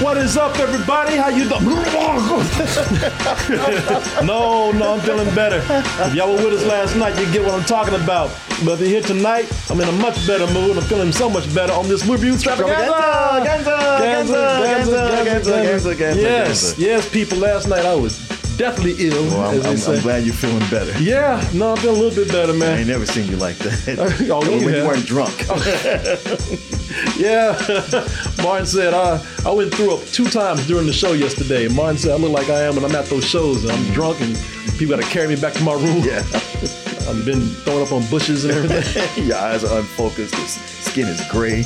What is up, everybody? How you doing? no, no, I'm feeling better. If y'all were with us last night, you get what I'm talking about. But if you're here tonight, I'm in a much better mood. I'm feeling so much better on this movie extravaganza. Ganza, Ganza, Ganza, Ganza, Ganza, Ganza, Yes, Ganza. yes, people. Last night I was deathly ill, Well, I'm, I'm. I'm glad you're feeling better. Yeah, no, I'm feeling a little bit better, man. I ain't never seen you like that. Oh, when you you weren't drunk. Yeah, Martin said I I went through up two times during the show yesterday. Martin said I look like I am when I'm at those shows. and I'm drunk and people got to carry me back to my room. yeah. I've been thrown up on bushes and everything. Your eyes are unfocused. Your skin is gray.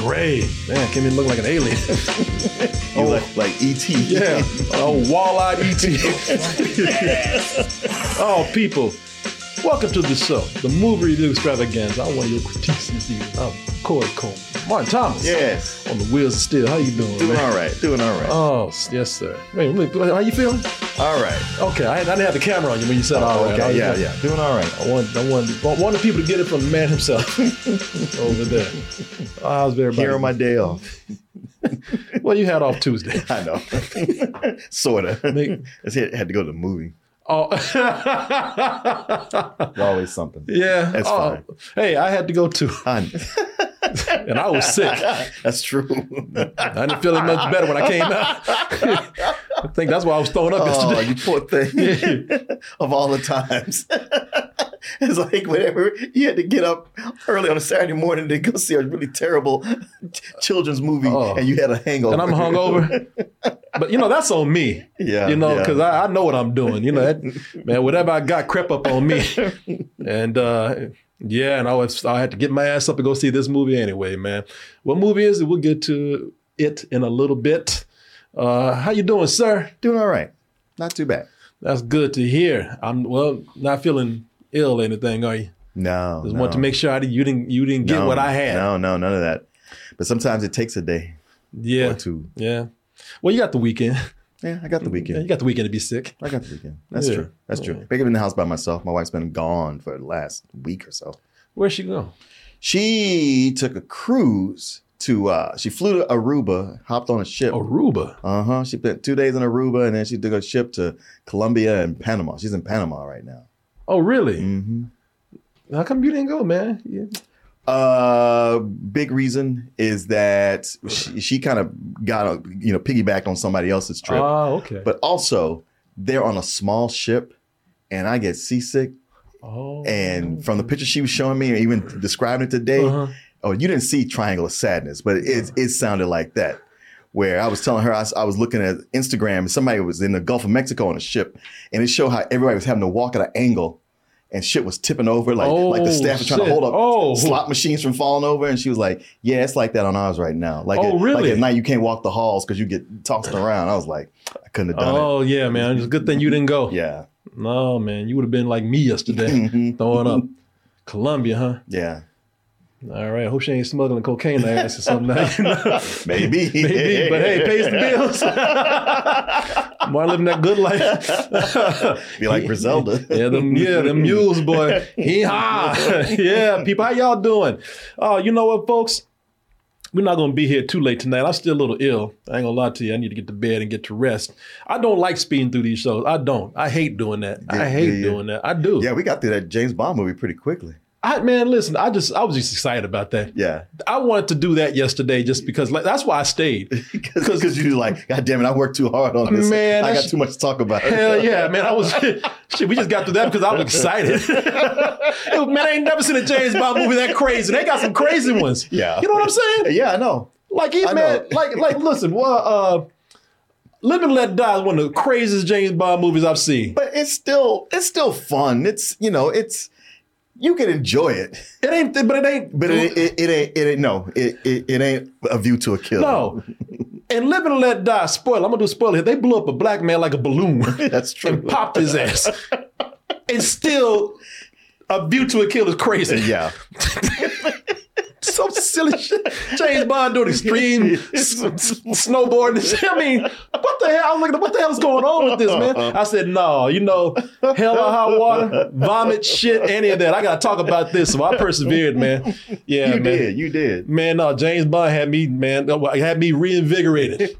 Gray. man, I came in looking like an alien. You Oh. like, like E.T. Yeah, oh wall-eyed ET. oh, people, welcome to the show, the movie review extravaganza. I'm one of your critiques this evening. I'm um, Corey Coleman, Martin Thomas. Yes. on the wheels of steel. How you doing, Doing man? all right. Doing all right. Oh, yes, sir. Wait, wait, how you feeling? all right. Okay, I, I didn't have the camera on you when you said oh, all Oh, right. I okay. was Yeah, yeah. Doing all right. I want, I want, I want the people to get it from the man himself over there. Oh, how's everybody? Here on my day off. well, you had off Tuesday. I know. Sorta. Nick. I had to go to the movie. Oh, Always something. yeah. That's oh, fine. Hey, I had to go too, and I was sick. That's true. I didn't feel much better when I came out. I think that's why I was throwing up Oh, yesterday. you poor thing. of all the times. it's like whenever you had to get up early on a Saturday morning to go see a really terrible children's movie Oh. and you had a hangover. and I'm hungover. But you know that's on me. Yeah, you know yeah. because I, I know what I'm doing. You know, that, man, whatever I got crept up on me, and uh, yeah, and I was I had to get my ass up and go see this movie anyway, man. What movie is it? We'll get to it in a little bit. Uh, how you doing, sir? Doing all right. Not too bad. That's good to hear. I'm well, not feeling ill or anything, are you? No. Just no. want to make sure I didn't, you didn't you didn't get No, what I had. No, no, none of that. But sometimes it takes a day Yeah, or two. yeah. Well, you got the weekend. Yeah, I got the Yeah, weekend. you got the weekend to be sick. I got the weekend. That's Yeah. true. That's true. Yeah. Been in the house by myself. My wife's been gone for the last week or so. Where'd she go? She took a cruise to uh she flew to Aruba, hopped on a ship. Aruba. Uh-huh. She spent two days in Aruba and then she took a ship to Colombia and Panama. She's in Panama right now. Oh, really? hmm How come you didn't go, man? Yeah. Uh big reason is that she, she kind of got a, you know piggybacked on somebody else's trip. Oh, okay. but also they're on a small ship and I get seasick. oh, And from the picture she was showing me, or even describing it today, Uh-huh. oh, you didn't see Triangle of Sadness, but it it sounded like that. Where I was telling her I was, I was looking at Instagram and somebody was in the Gulf of Mexico on a ship, and it showed how everybody was having to walk at an angle, and shit was tipping over, like like the Oh, staff was trying to hold up Oh. slot machines from falling over, and she was like, "Yeah, it's like that on ours right now. Like, Oh, at, really? like at night you can't walk the halls because you get tossed around." I was like, I couldn't have done it. oh yeah, man. It's a good thing you didn't go. Yeah, No, man. You would have been like me yesterday, Mhm. throwing up. Colombia, huh? yeah, All right. I hope she ain't smuggling cocaine to ass or something. maybe, Maybe, but hey, pays the bills. More living that good life. Be like Griselda. yeah, them yeah, them mules, boy. Hee haw. yeah, people, how y'all doing? Oh, you know what, folks? We're not gonna be here too late tonight. I'm still a little ill. I ain't gonna lie to you. I need to get to bed and get to rest. I don't like speeding through these shows. I don't. I hate doing that. Yeah, I hate yeah, yeah. doing that. I do. Yeah, we got through that James Bond movie pretty quickly. I man, listen. I just I was just excited about that. Yeah, I wanted to do that yesterday just because like, that's why I stayed. because you like, God damn it, I worked too hard on this. Man, I got too much to talk about. Hell yeah, man! I was shit. We just got through that because I was excited. It man, I ain't never seen a James Bond movie that crazy. They got some crazy ones. Yeah. you know what I'm saying? Yeah, I know. Like, he, I man, know. like, like, listen, well, uh, Live and Let Die is one of the craziest James Bond movies I've seen. But it's still, it's still fun. It's you know, it's you can enjoy it, It ain't, but it ain't. but it, it, it ain't, it ain't. No, it, it, it ain't a view to a kill. no. And Live and Let Die. Spoiler. I'm gonna do a spoiler here. They blew up a black man like a balloon. that's true. and popped his ass. and still, a view to a kill is crazy. Yeah, so silly shit. James Bond doing extreme s- s- snowboarding. I mean, what the hell? I was looking, what the hell is going on with this, man? I said, no, you know, hell or hot water, vomit, shit, any of that. I got to talk about this. So I persevered, man. Yeah, you man. did. You did. Man, no, James Bond had me, man, had me reinvigorated.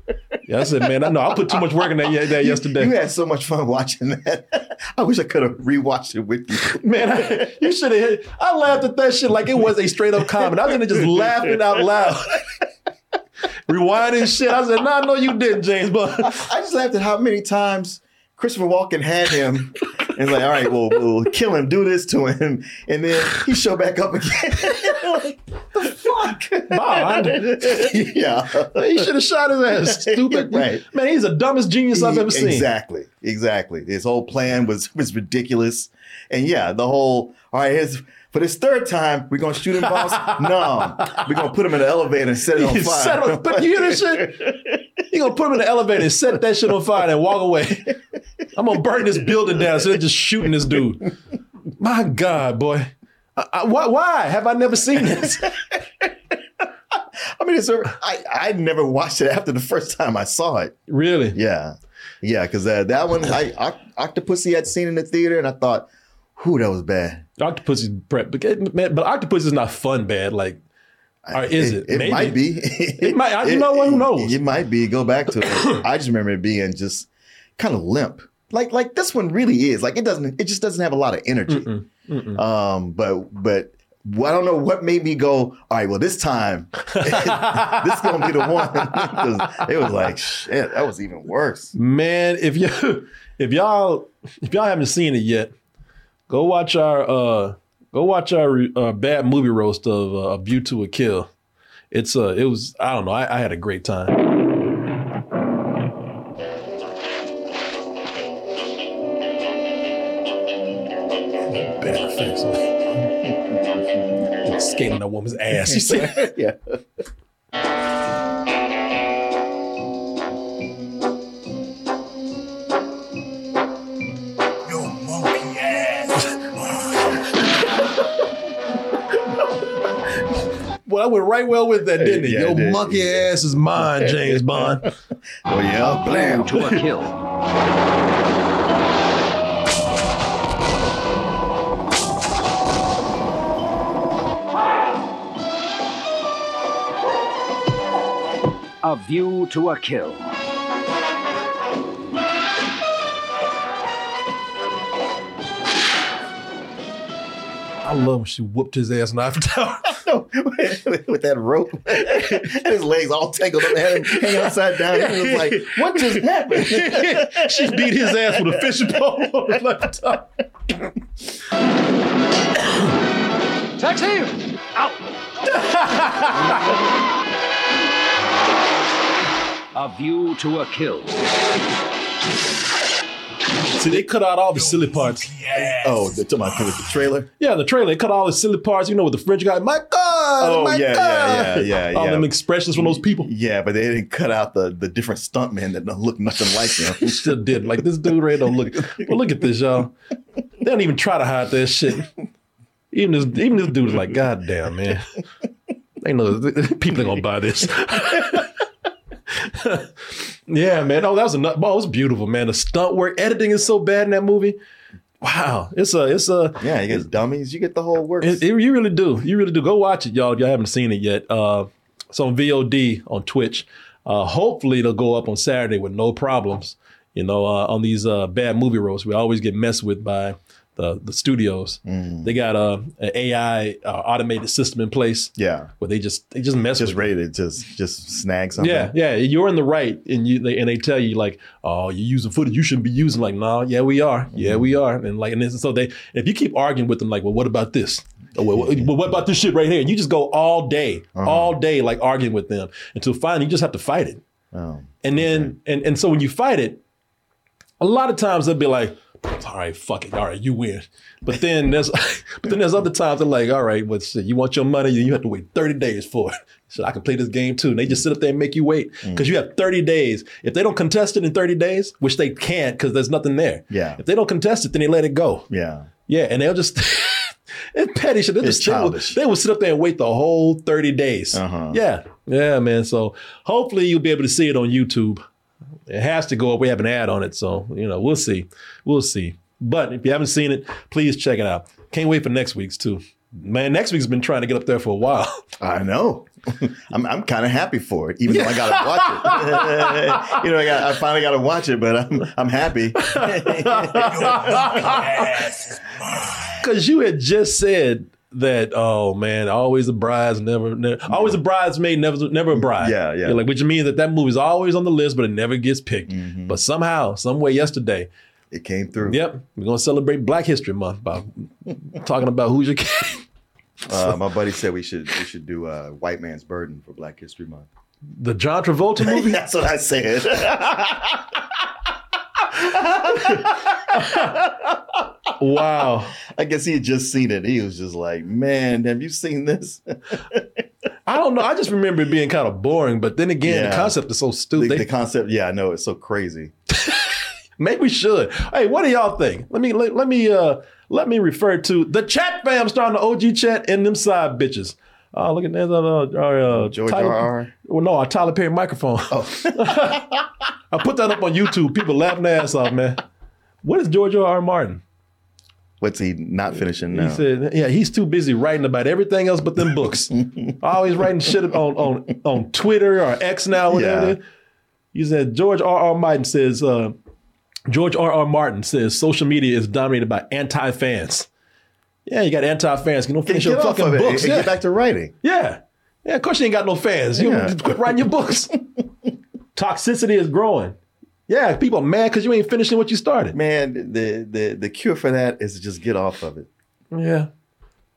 Yeah, I said, man, I know I put too much work in that, that yesterday. You had so much fun watching that. I wish I could have rewatched it with you. Man, I, you should have. I laughed at that shit like it was a straight up comedy. I was in there just laughing out loud, rewinding shit. I said, "No, no, you didn't, James Bond." I just laughed at how many times Christopher Walken had him. And like, all right, well, we'll kill him, do this to him, and then he showed back up again. like, the fuck, Bond. yeah, He should have shot his ass. Stupid. Right. Man, he's the dumbest genius I've ever seen. Exactly, exactly. His whole plan was was ridiculous, and yeah, the whole all right. His for this third time, we're gonna shoot him, boss. no, we're gonna put him in the elevator and set it on fire. set him- but you hear this shit? You gonna put him in the elevator and set that shit on fire and walk away. I'm gonna burn this building down instead of just shooting this dude. My God, boy. I, I- why, why have I never seen this? I mean, it's a, I I never watched it after the first time I saw it. Really? Yeah, yeah, because uh, that one, I Oct- Octopussy had seen in the theater, and I thought, whew, that was bad. Octopus is prep, but man, but Octopussy is not fun bad. Like, or is it? It, Maybe. might be. It might- I- you know what? Who knows? It might be. Go back to it. I just remember it being just kind of limp. Like like this one really is. Like it doesn't. It just doesn't have a lot of energy. Mm-mm, mm-mm. Um, but but I don't know what made me go. All right, well this time this is gonna be the one. it was like shit. That was even worse. Man, if you if y'all if y'all haven't seen it yet, go watch our uh go watch our uh, bad movie roast of uh, A View to a Kill. It's uh it was I don't know I, I had a great time. Skating that woman's ass. You yeah. Well, I went right well with that, didn't it? Yeah, Your did. monkey ass is mine, James Bond. Oh yeah. Blam. to a kill. A view to a kill. I love when she whooped his ass in Eiffel Tower. with, with that rope, and his legs all tangled up, had him hanging upside down. He was like, "What just happened?" she beat his ass with a fishing pole on the Eiffel Tower. Taxi! Out! a view to a kill. See, they cut out all the silly parts. oh, they're talking about the trailer. Yeah, the trailer, they cut all the silly parts, you know, with the French guy, my God! Oh, my yeah, God. yeah, yeah, All yeah. them expressions from those people. Yeah, but they didn't cut out the the different stuntmen that don't look nothing like. They still did. Like, this dude right don't look. Well, look at this, y'all. They don't even try to hide that shit. Even this, even this dude is like, God damn, man. They know people are gonna buy this. yeah, man. Oh, that was a nut. Oh, it was beautiful, man. The stunt work, editing is so bad in that movie. Wow, it's a, it's a, yeah, you get dummies. You get the whole works. it, it- you really do. You really do. Go watch it, y'all. If y'all haven't seen it yet. Uh, it's on VOD on Twitch. Uh, hopefully, it'll go up on Saturday with no problems. You know, uh, on these uh, bad movie roasts, we always get messed with by the the studios. Mm. They got a, an AI uh, automated system in place yeah, where they just they just mess just ready to just just snag something. Yeah, yeah, you're in the right, and you they, and they tell you like, oh, you're using footage you shouldn't be using. Like, no, yeah, we are, yeah, we are, and like, and then, so they, if you keep arguing with them, like, well, what about this? Oh, well, what, well, what about this shit right here? And you just go all day, all day, like arguing with them until finally you just have to fight it. Oh. And then, and and so when you fight it, a lot of times they'll be like, all right, fuck it, all right, you win. But then there's, but then there's other times they're like, all right, but shit, you want your money, you have to wait 30 days for it. So I can play this game too. And they just sit up there and make you wait because you have 30 days. If they don't contest it in 30 days, which they can't because there's nothing there. Yeah. If they don't contest it, then they let it go. Yeah. Yeah, and they'll just It's petty shit. They, It's just, they, childish. they will sit up there and wait the whole 30 days. Uh-huh. Yeah. Yeah, man. So hopefully you'll be able to see it on YouTube. It has to go up. We have an ad on it. So, you know, we'll see. We'll see. But if you haven't seen it, please check it out. Can't wait for next week's too. Man, next week's been trying to get up there for a while. I know. I'm I'm kind of happy for it, even though I gotta watch it. you know, I got I finally gotta watch it, but I'm I'm happy. Because you had just said that, oh man, always a brides, never, never always a bridesmaid, never, never a bride. Yeah, yeah. You're like, which means that that movie's always on the list, but it never gets picked. Mm-hmm. But somehow, some way, yesterday, It came through. yep, we're gonna celebrate Black History Month by talking about who's your king. Uh, my buddy said we should we should do uh, White Man's Burden for Black History Month. The John Travolta movie. That's what I said. wow. I guess he had just seen it. He was just like, "Man, have you seen this?" I don't know. I just remember it being kind of boring, but then again, the concept is so stupid. They- the concept, yeah, I know it's so crazy. Maybe we should. Hey, what do y'all think? Let me let, let me uh let me refer to the chat fam starting the OG chat and them side bitches. Oh, look at that. Uh, our, uh, George Tyler, R.R.. Well, no, our Tyler Perry microphone. Oh, I put that up on YouTube. People laughing their ass off, man. What is George R. R. Martin? what's he not finishing now? He said, yeah, he's too busy writing about everything else but them books. Always writing shit on, on, on Twitter or X now, whatever Yeah. He said, George R. R. Martin says, uh, George R. R. Martin says social media is dominated by anti-fans. Yeah, you got anti-fans. You don't finish your fucking of it books. and Yeah. get back to writing. yeah. Yeah, of course you ain't got no fans. You Yeah. quit writing your books. Toxicity is growing. Yeah, people are mad because you ain't finishing what you started. Man, the the the cure for that is to just get off of it. Yeah.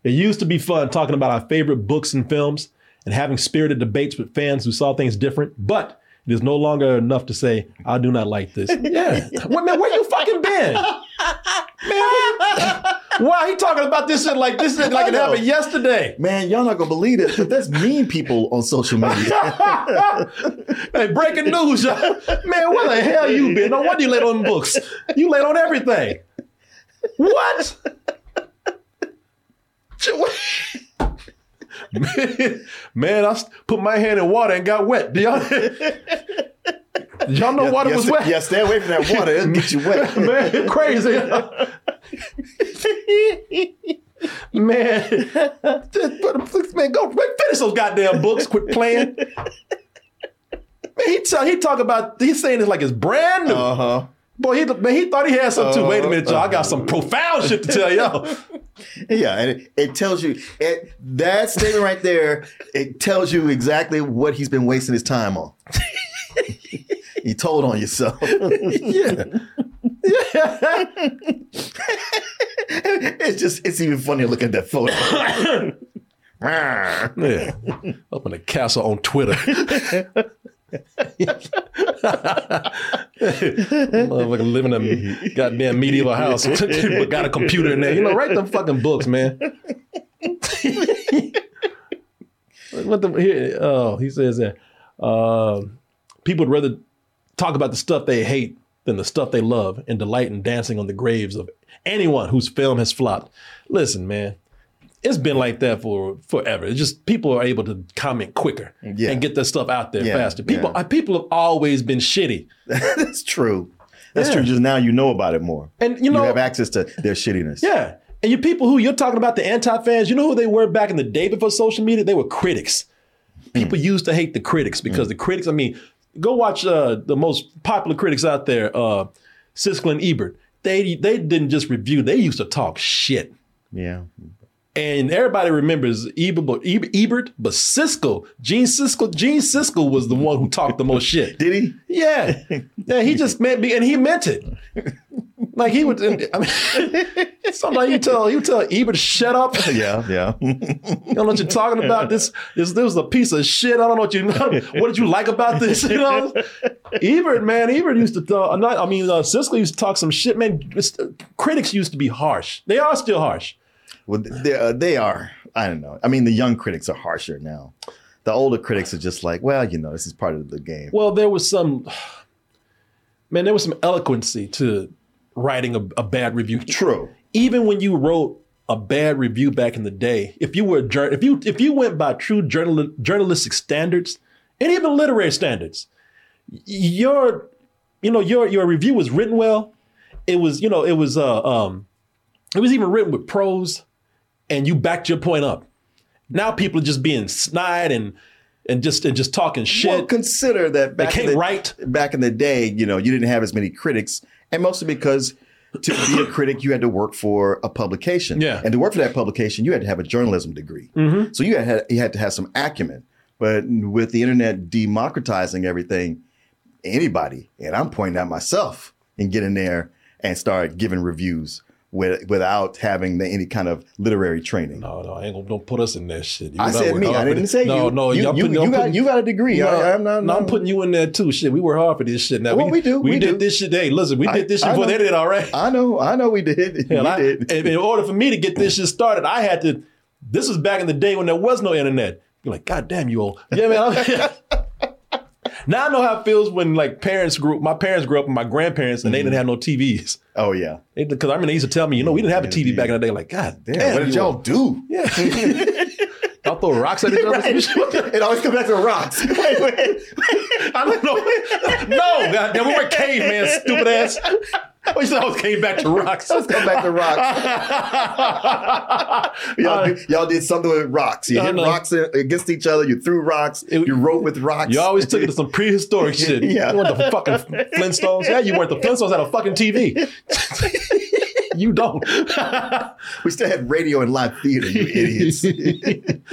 It used to be fun talking about our favorite books and films and having spirited debates with fans who saw things different, but it is no longer enough to say, I do not like this. Yeah. Well, man, where you fucking been? Man, why he talking about this shit like this shit like it happened yesterday? Man, y'all not gonna believe this, but there's mean people on social media. Hey, breaking news, y'all. Man, where the hell you been? No wonder you late on books. You late on everything. What? man, man, I put my hand in water and got wet. Do y'all, Did y'all know water yeah, was wet? Yeah, stay away from that water. It'll get you wet. Man, crazy. man, just put- man, go finish those goddamn books. Quit playing. Man, he he talk about he's saying it's like it's brand new. Uh huh. Boy, he man, he thought he had something too. Wait a minute, y'all. I got some profound shit to tell y'all. Yeah, and it, it tells you it, that statement right there. It tells you exactly what he's been wasting his time on. you told on yourself. yeah. it's just it's even funnier looking at that photo. Yeah. Up in the castle on Twitter. Motherfucker living in a goddamn medieval house, but got a computer in there. You know, write them fucking books, man. what the here? Oh, he says that um, people would rather talk about the stuff they hate than the stuff they love and delight in dancing on the graves of anyone whose film has flopped. Listen, man, it's been like that for forever. It's just people are able to comment quicker Yeah. and get their stuff out there Yeah, faster. People, yeah. uh, people have always been shitty, That's true. That's true. Just now you know about it more. and you know You, have access to their shittiness. yeah. And you people who you're talking about the anti-fans, you know who they were back in the day before social media? They were critics. People Hmm. used to hate the critics because the critics. I mean, go watch uh, the most popular critics out there, uh, Siskel and Ebert. They they didn't just review; they used to talk shit. Yeah. And everybody remembers Ebert, but, Ebert, but Siskel, Gene Siskel, Gene Siskel was the one who talked the most shit. Did he? Yeah, yeah, he just meant, me, and he meant it. Like he would. I mean, sometimes you tell you tell Ebert shut up. Yeah, yeah. You don't know what you're talking about. This this this was a piece of shit. I don't know what you what did you like about this. You know, Ebert man, Ebert used to talk. Not, I mean, uh, Siskel used to talk some shit. Man, critics used to be harsh. They are still harsh. Well, they, uh, they are. I don't know. I mean, the young critics are harsher now. The older critics are just like, well, you know, this is part of the game. Well, there was some man, there was some eloquency to writing a, a bad review. True. Even when you wrote a bad review back in the day, if you were a if you if you went by true journal- journalistic standards and even literary standards, your you know your your review was written well. It was you know it was uh um it was even written with prose, and you backed your point up. Now people are just being snide and and just and just talking shit. Well, consider that back in the, write. back in the day, you know, you didn't have as many critics, and mostly because to be a critic, you had to work for a publication. Yeah. and to work for that publication, you had to have a journalism degree. Mm-hmm. So you had you had to have some acumen. But with the internet democratizing everything, anybody, and I'm pointing at myself, and get in there and start giving reviews with, without having the, any kind of literary training. no, no, I ain't gonna don't put us in that shit. You I said me. I didn't say no, you. No, you, you, putting- you y'all got you got a degree. No, I, am not. no, I'm putting you in there too. Shit, we work hard for this shit. Now Well, we do, We, we did do. this shit. Hey, listen, we I- did this shit I before know. they did it. All right. I know. I know. We did. Hell, we I- did. and in order for me to get this shit started, I had to. This was back in the day when there was no internet. You're like, God damn, you old. Yeah, man. Now I know how it feels when like parents grew. My parents grew up with my grandparents, and they didn't mm-hmm. have no TVs. Oh yeah. Because I mean, they used to tell me, you know, we didn't have a TV back in the day. Like, God damn, Damn, what did y'all do? Yeah. y'all throw rocks at each other. shit? it always comes back to the rocks. Wait, wait. I don't know. No, goddamn, we were caveman, stupid ass. We said I always came back to rocks. Let's come back to rocks. y'all, uh, do- y'all did something with rocks. You hit rocks against each other. You threw rocks. It- you wrote with rocks. You always took it to some prehistoric shit. Yeah. You weren't the fucking Flintstones. Yeah, you weren't. The Flintstones had a fucking TV. you don't. we still had radio and live theater. You idiots.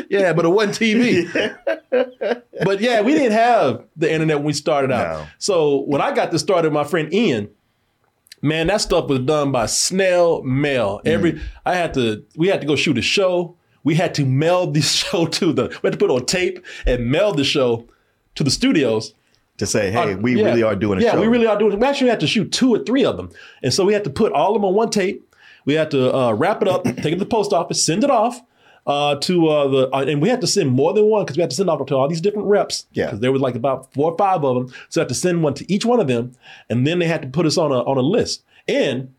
yeah, but it wasn't TV. but yeah, we didn't have the internet when we started out. No. So when I got this started, with my friend Ian, man, that stuff was done by snail mail. Every I had to, we had to go shoot a show. We had to mail the show to the. We had to put on tape and mail the show to the studios. to say, hey, we Uh, Yeah. really are doing a show. yeah, show. we really are doing. We actually had to shoot two or three of them, and so we had to put all of them on one tape. We had to uh, wrap it up, take it to the post office, send it off uh, to uh, the, uh, and we had to send more than one because we had to send off to all these different reps. Yeah. because there was like about four or five of them, so I had to send one to each one of them, and then they had to put us on a on a list. And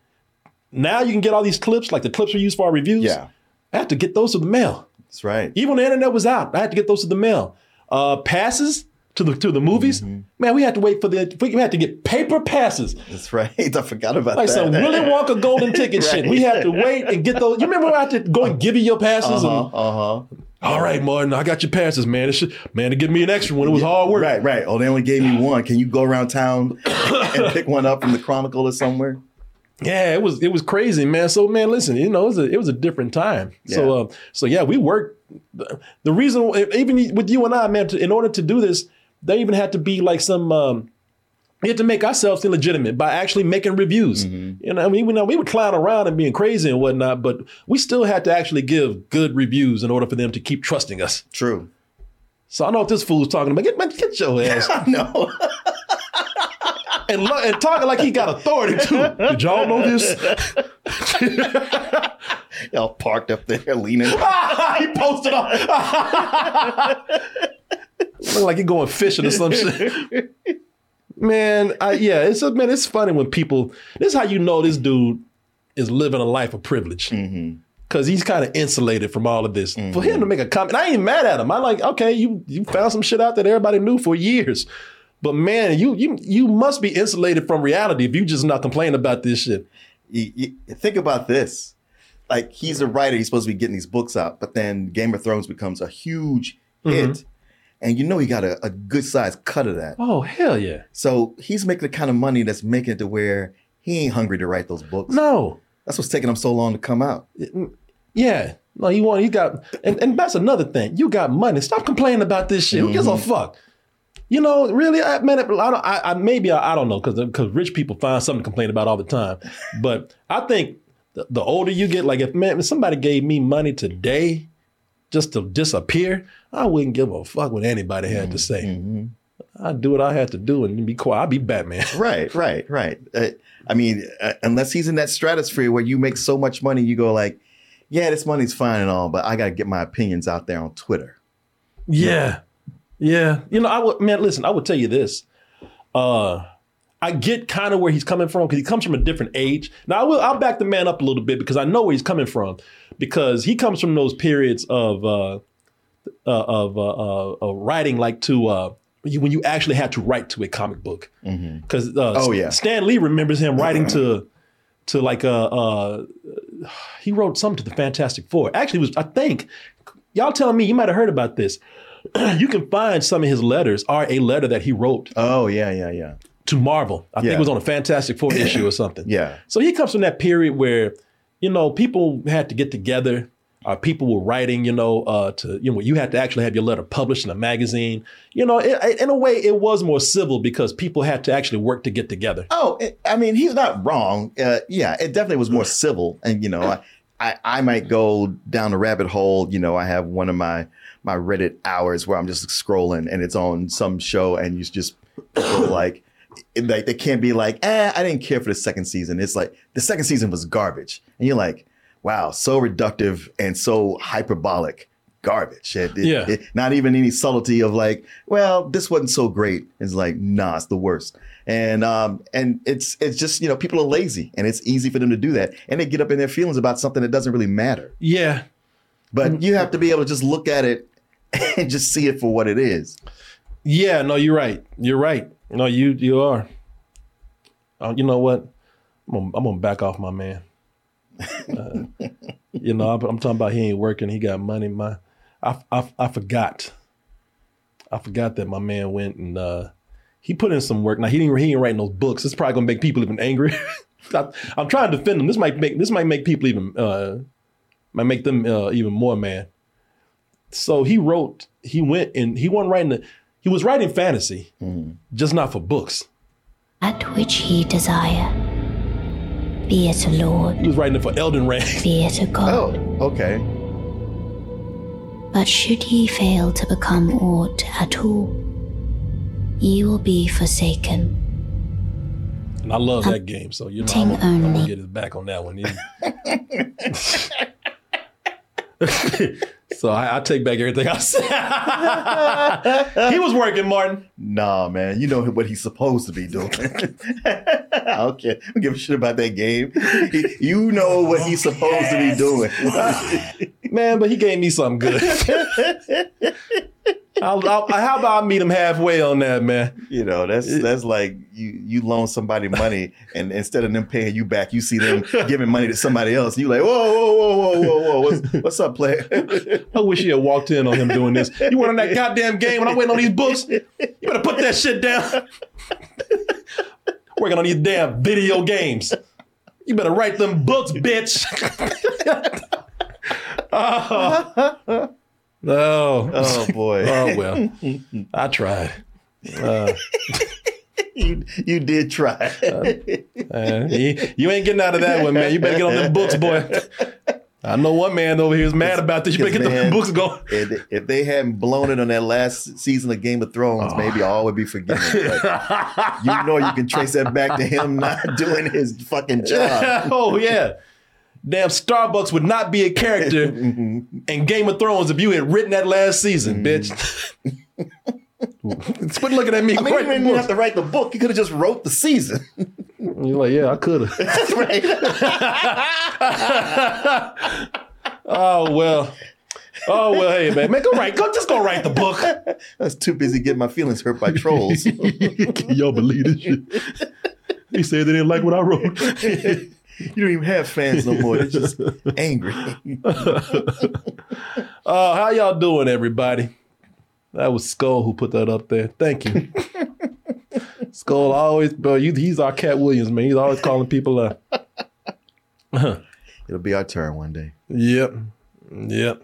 now you can get all these clips, like the clips we use for our reviews. Yeah. I had to get those to the mail. That's right. Even when the internet was out, I had to get those to the mail. Uh, passes to the to the movies, Mm-hmm. man, we had to wait for the we had to get paper passes, That's right. I forgot about like that. Like some Willy Wonka golden ticket shit. We had to wait and get those. You remember when I had to go and give you your passes? Uh-huh, And, uh-huh. All right, Martin, I got your passes, man. It should, man, to give me an extra one. It was hard work. Right, right. Oh, they only gave me one. Can you go around town and pick one up from the Chronicle or somewhere? Yeah, it was it was crazy, man. So man, listen, you know, it was a, it was a different time. So Yeah. uh, so yeah, we worked. The, the reason, even with you and I, man, to, in order to do this, they even had to be like some. Um, we had to make ourselves illegitimate by actually making reviews. You know, I mean, we know we would clown around and being crazy and whatnot, but we still had to actually give good reviews in order for them to keep trusting us. True. So I know what this fool's talking about. Get, man, get your ass No. and, lo- and talking like he got authority too. Did y'all know this? Y'all parked up there leaning. he posted up. Look like he going fishing or some shit. Man, I, yeah, it's a, man. It's funny when people. This is how you know this dude is living a life of privilege. Mm-hmm. Cause he's kind of insulated from all of this. For him to mm-hmm. make a comment, I ain't mad at him. I like, okay, you you found some shit out that everybody knew for years. But man, you you you must be insulated from reality if you just not complaining about this shit. You- you- think about this. Like he's a writer, he's supposed to be getting these books out, but then Game of Thrones becomes a huge hit. Mm-hmm. And you know he got a, a good sized cut of that. Oh hell yeah! So he's making the kind of money that's making it to where he ain't hungry to write those books. No, That's what's taking him so long to come out. Mm, yeah. No, you want you got and, and that's another thing. You got money. Stop complaining about this shit. Who gives a mm-hmm. fuck? You know, really, I man, I don't I, I maybe I, I don't know, because because rich people find something to complain about all the time. But I think the, the older you get, like if man, if somebody gave me money today just to disappear, I wouldn't give a fuck what anybody had to say. I'd do what I had to do and be quiet. I'd be Batman. Right, right, right. Uh, I mean, uh, unless he's in that stratosphere where you make so much money, you go like, yeah, this money's fine and all, but I got to get my opinions out there on Twitter. Yeah. Yeah. You know, I would man, listen, I would tell you this. Uh I get kind of where he's coming from because he comes from a different age. Now I will I'll back the man up a little bit because I know where he's coming from because he comes from those periods of uh, uh, of uh, uh, writing like to uh, when you, actually had to write to a comic book because uh, Oh, yeah. Stan Lee remembers him writing to to like uh, uh he wrote something to the Fantastic Four. Actually, was I think y'all telling me you might have heard about this. you can find some of his letters are a letter that he wrote Oh yeah, yeah, yeah. To Marvel. I think it was on a Fantastic Four issue or something. Yeah. So he comes from that period where, you know, people had to get together. Uh, people were writing, you know, uh, to you know, you had to actually have your letter published in a magazine. You know, it, it- in a way, it was more civil because people had to actually work to get together. Oh, it, I mean, he's not wrong. Uh, yeah, it definitely was more civil, and you know, I, I I might go down a rabbit hole. You know, I have one of my my Reddit hours where I'm just scrolling, and it's on some show, and you just like. It- Like they can't be like, eh, I didn't care for the second season. It's like the second season was garbage, and you're like, wow, so reductive and so hyperbolic, garbage. It- it- Yeah. it- not even any subtlety of like, well, this wasn't so great. It's like, nah, it's the worst. And um, and it's it's just you know people are lazy, and it's easy for them to do that, and they get up in their feelings about something that doesn't really matter. Yeah, But you have to be able to just look at it and just see it for what it is. yeah. No, you're right. You're right. No, you you are. Uh, you know what? I'm gonna, I'm gonna back off my man. Uh, you know, I'm, I'm talking about he ain't working. He got money. My, I, I, I forgot. I forgot that my man went and uh, he put in some work. Now he didn't. He ain't writing those books. It's probably gonna make people even angry. I, I'm trying to defend him. This might make this might make people even uh, might make them uh, even more mad. So he wrote. He went and he wasn't writing. The, he was writing fantasy, just not for books. At which he desire, be it a lord, He was writing it for Elden Ring. be it a god. Oh, okay. But should ye fail to become aught at all, ye will be forsaken. And I love that game, so you know Ting I'm gonna, I'm gonna only. get his back on that one. so I, I take back everything I said. he was working, Martin. Nah, man, you know what he's supposed to be doing. I don't care. I don't give a shit about that game. He- you know what he's supposed to be doing. Man, but he gave me something good. I'll, I'll, how about I meet him halfway on that, man? You know, that's that's like you you loan somebody money, and instead of them paying you back, you see them giving money to somebody else. You like, whoa, whoa, whoa, whoa, whoa, whoa, what's, what's up, player? I wish you had walked in on him doing this. You went on that goddamn game when I'm waiting on these books. You better put that shit down. Working on these damn video games. You better write them books, bitch. oh. No. oh boy, Oh well. I tried. Uh, you you did try. uh, you, you ain't getting out of that one, man. You better get on them books, boy. I know one man over here is mad about this. You better get man, them books going. if, if they hadn't blown it on that last season of Game of Thrones, maybe all would be forgiven. You know, you can trace that back to him not doing his fucking job. oh yeah. Damn, Starbucks would not be a character in Game of Thrones if you had written that last season, mm. bitch. Quit looking at me. I mean, writing didn't even have to write the book. You could have just wrote the season. You're like, yeah, I could have. That's right? oh well. Oh well, hey man, man, go write. Go, just go write the book. I was too busy getting my feelings hurt by trolls. Y'all believe this shit? He said they didn't like what I wrote. you don't even have fans no more. They're just angry. Uh, how y'all doing, everybody? That was Skull who put that up there. Thank you. Skull always, bro. You, he's our Katt Williams, man. He's always calling people up. It'll be our turn one day. Yep. Yep.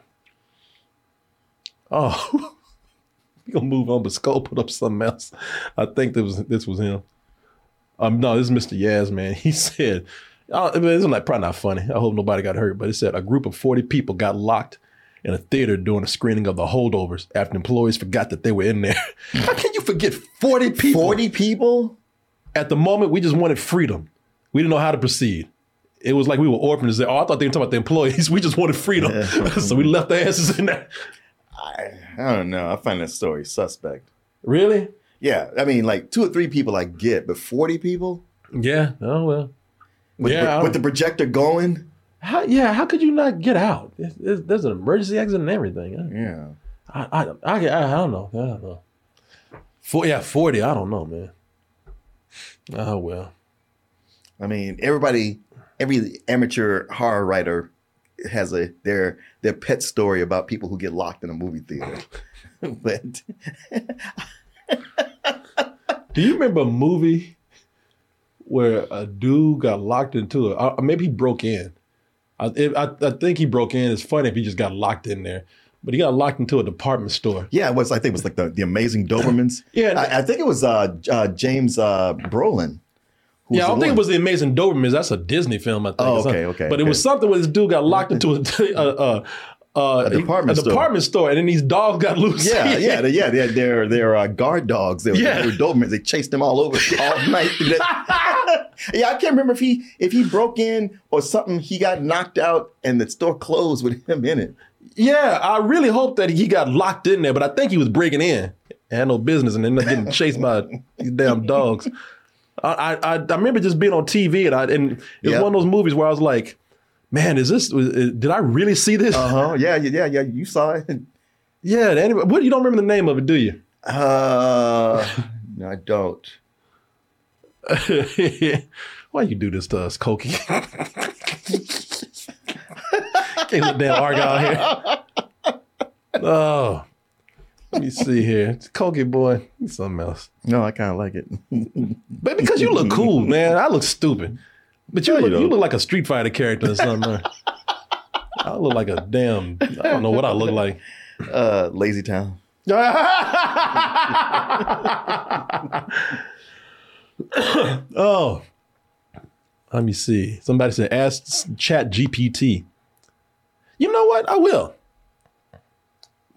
Oh. we gonna move on, but Skull put up something else. I think this was this was him. Um, no, this is Mr. Yaz, man. He said, I mean, it's like probably not funny. I hope nobody got hurt, but it said a group of 40 people got locked in a theater during a screening of the holdovers after employees forgot that they were in there. How can you forget 40 people? 40 people? At the moment, we just wanted freedom. We didn't know how to proceed. It was like we were orphans. Oh, I thought they were talking about the employees. We just wanted freedom. so we left their asses in there. I, I don't know. I find that story suspect. Really? Yeah, I mean, like two or three people I get, but forty people Yeah. Oh well. With, Yeah, with, with the projector going. How, yeah. How could you not get out? It's- it's- there's an emergency exit and everything. Yeah, I, I, I, I, I don't know. I don't know. For, yeah, forty. I don't know, man. Oh well. I mean, everybody, every amateur horror writer has a their their pet story about people who get locked in a movie theater. but Do you remember a movie where a dude got locked into it? Uh, maybe he broke in. I, it, I, I think he broke in. It's funny if he just got locked in there, but he got locked into a department store. yeah, it was I think it was like the the Amazing Dobermans. Yeah, I, I think it was uh, uh, James uh, Brolin. who yeah, I don't think one. it was the Amazing Dobermans. That's a Disney film, I think. Oh, okay, okay, But it was something where this dude got locked into a, a, a, a, department a store. department store, and then these dogs got loose. Yeah, yeah, they, yeah. They're they're, they're uh, guard dogs. They were, Yeah. they were Dobermans. They chased them all over all night. yeah, I can't remember if he if he broke in or something. He got knocked out and the store closed with him in it. Yeah, I really hope that he got locked in there, but I think he was breaking in. Had no business and ended up getting chased by these damn dogs. I, I I I remember just being on TV and I and it was Yep. one of those movies where I was like, man, is this? Did I really see this? Uh huh. Yeah, yeah, yeah, yeah. You saw it. Yeah. Anyway, what you don't remember the name of it, do you? Uh, no, I don't. Why you do this to us, Cokie? Can't let damn Argyle here. Oh, let me see here, It's Cokie boy, something else. No, I kind of like it. But because you look cool, man, I look stupid. But you No, look, you, don't. look like a Street Fighter character or something. I look like a damn. I don't know what I look like. Uh, Lazy Town. oh, let me see. Somebody said, "Ask Chat GPT." You know what? I will.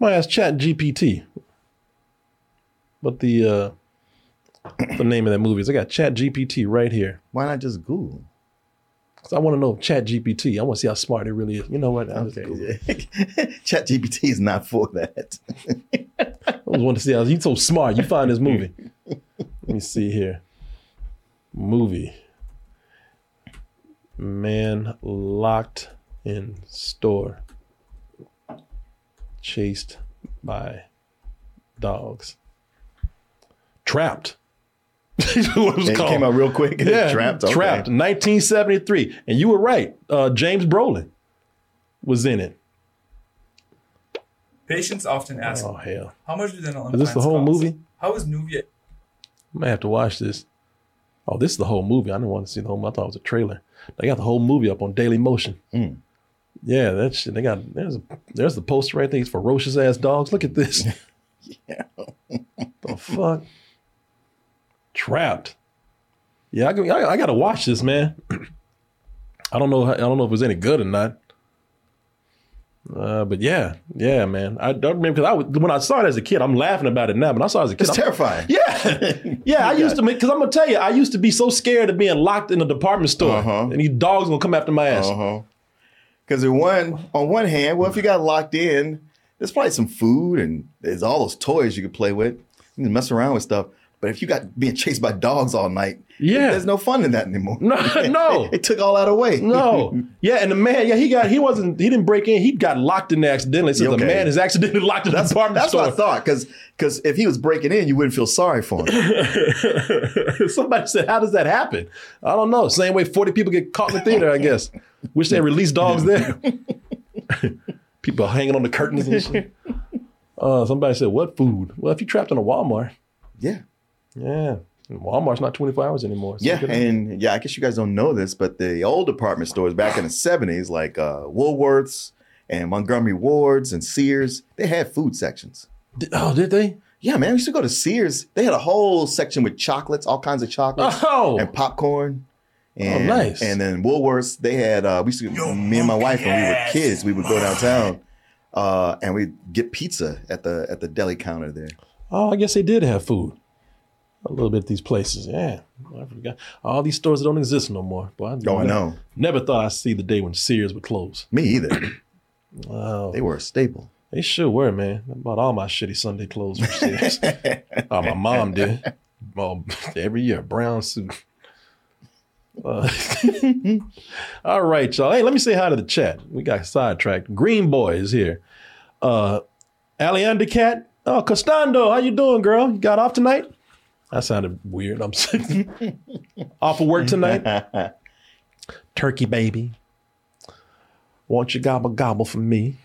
I'm ask Chat GPT. What the uh, the name of that movie is? I got Chat GPT right here. Why not just Google? Cause I want to know Chat GPT. I want to see how smart it really is. You know what? I just, Google. Chat GPT is not for that. I just want to see how you so smart. You find this movie. Let me see here. Movie. Man locked in store. Chased by dogs. Trapped. what it was It called. came out real quick. Yeah, Trapped. Okay. Trapped. 1973. And you were right. Uh, James Brolin was in it. Patients often ask, Oh hell. how much do dental implants?" Is this the whole cost? movie? How is Nuvia? I might have to watch this. Oh, this is the whole movie. I didn't want to see the whole. Movie. I thought it was a trailer. They got the whole movie up on Daily Motion. Mm. Yeah, that shit. They got there's a, there's the poster right there. These ferocious ass dogs. Look at this. Yeah. the fuck. Trapped. Yeah, I, I, I got to watch this, man. I don't know. I don't know if it was any good or not. Uh, but yeah, yeah, man. I don't remember because I was, when I saw it as a kid. I'm laughing about it now, but I saw it as a kid. It's I'm- terrifying. yeah, yeah. I used to make because I'm gonna tell you, I used to be so scared of being locked in a department store, Uh-huh. and these dogs gonna come after my ass. Because in one, on one hand, well, if you got locked in, there's probably some food and there's all those toys you could play with. You can mess around with stuff. But if you got being chased by dogs all night, Yeah. there's no fun in that anymore. No, no. it, took all that away. No, yeah, and the man, yeah, he got, he wasn't, he didn't break in, he got locked in there accidentally. So the man is accidentally locked in the That's, department that's store. what I thought. Because because if he was breaking in, you wouldn't feel sorry for him. Somebody said, "How does that happen?" I don't know. Same way forty people get caught in the theater. I guess. Wish they released dogs there. people hanging on the curtains and shit. Uh, somebody said, "What food?" Well, if you're trapped in a Walmart, yeah. Yeah, Walmart's not 24 hours anymore. so Yeah, you could- and yeah, I guess you guys don't know this, but the old department stores back in the '70s, like uh, Woolworths and Montgomery Wards and Sears, they had food sections. Did- oh, did they? Yeah, man, we used to go to Sears. They had a whole section with chocolates, all kinds of chocolates Oh, and popcorn. And, nice. And then Woolworths, they had. Uh, we used to, Yo, me and my wife, when we were kids, we would go downtown, uh, and we'd get pizza at the at the deli counter there. oh, I guess they did have food. A little bit at these places. Yeah, I forgot. All these stores that don't exist no more. Boy, Oh, I know. Never thought I'd see the day when Sears would close. Me either. Wow. they were a staple. They sure were, man. I bought all my shitty Sunday clothes from Sears. oh, my mom did. Well, every year, brown suit. Uh, all right, y'all. Hey, let me say hi to the chat. We got sidetracked. Green Boy is here. Uh, Alianda Cat. Oh, Costando, how you doing, girl? You got off tonight? That sounded weird. I'm off of work tonight. Turkey baby. Won't you gobble gobble for me?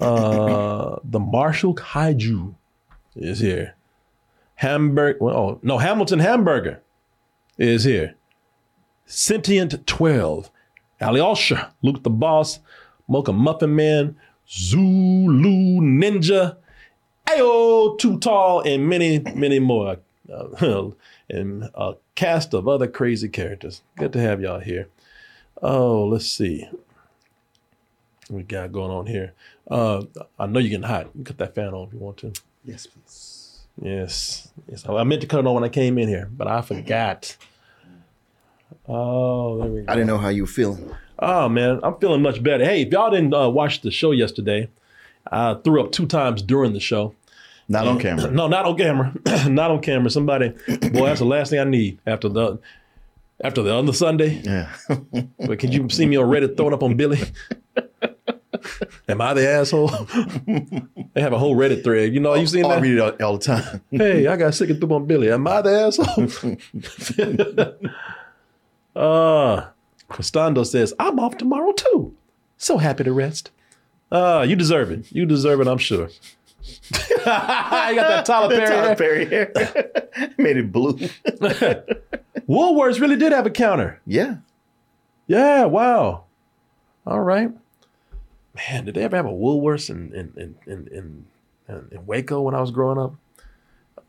Uh, the Marshall Kaiju is here. Hamburg. Well, oh no, Hamilton Hamburger is here. Sentient 12, Alyosha, Luke the Boss, Mocha Muffin Man, Zulu Ninja, Ayo Too Tall, and many, many more. Uh, and a cast of other crazy characters. Good to have y'all here. Oh, let's see. What we got going on here. Uh, I know you're getting hot. You can cut that fan on if you want to. Yes, please. Yes. Yes. I meant to cut it on when I came in here, but I forgot. Oh, there we go. I didn't know how you were feeling. Oh man, I'm feeling much better. Hey, if y'all didn't uh, watch the show yesterday, I threw up two times during the show. Not on camera. No, not on camera. not on camera. Somebody, boy, that's the last thing I need after the after the other Sunday. Yeah. But can you see me on Reddit throwing up on Billy? Am I the asshole? they have a whole Reddit thread. You know, you seen Oh, I that? read it all, all the time. hey, I got sick and threw on Billy. Am I the asshole? uh, Costando says, I'm off tomorrow too. So happy to rest. Uh, you deserve it. You deserve it, I'm sure. you got that Tyler Perry. Tyler hair. Perry hair. Made it blue. Woolworths really did have a counter. Yeah. Yeah, wow. All right. Man, did they ever have a Woolworths in in in in, in, in, in Waco when I was growing up?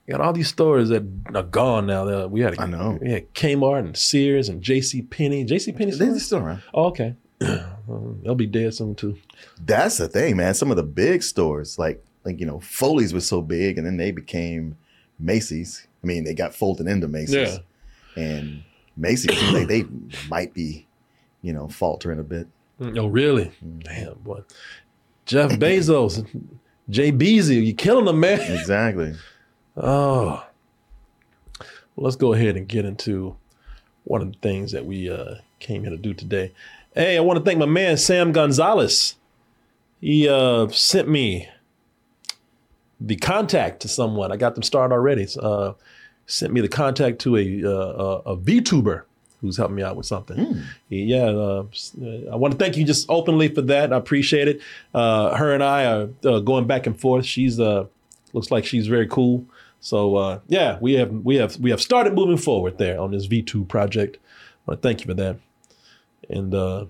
You got all these stores that are gone now. We had I know. We had Kmart and Sears and J.C. Penney. J.C. Penney. They're still around. Oh, okay. They'll be dead soon too. That's the thing, man. Some of the big stores, like like you know, Foley's was so big, and then they became Macy's. I mean, they got folded into Macy's, and Macy's like they might be, you know, faltering a bit. Oh, really? Damn, boy. Jeff Bezos, Jay Beezy, you killing them, man. Exactly. Oh, well, let's go ahead and get into one of the things that we uh, came here to do today. Hey, I want to thank my man Sam Gonzalez. He uh, sent me the contact to someone. I got them started already. Uh, sent me the contact to a, uh, a, VTuber who's helping me out with something. Yeah, uh, I want to thank you just openly for that. I appreciate it. Uh, her and I are uh, going back and forth. She's uh, looks like she's very cool. So uh, yeah, we have we have we have started moving forward there on this V2 project. I want to thank you for that. And uh,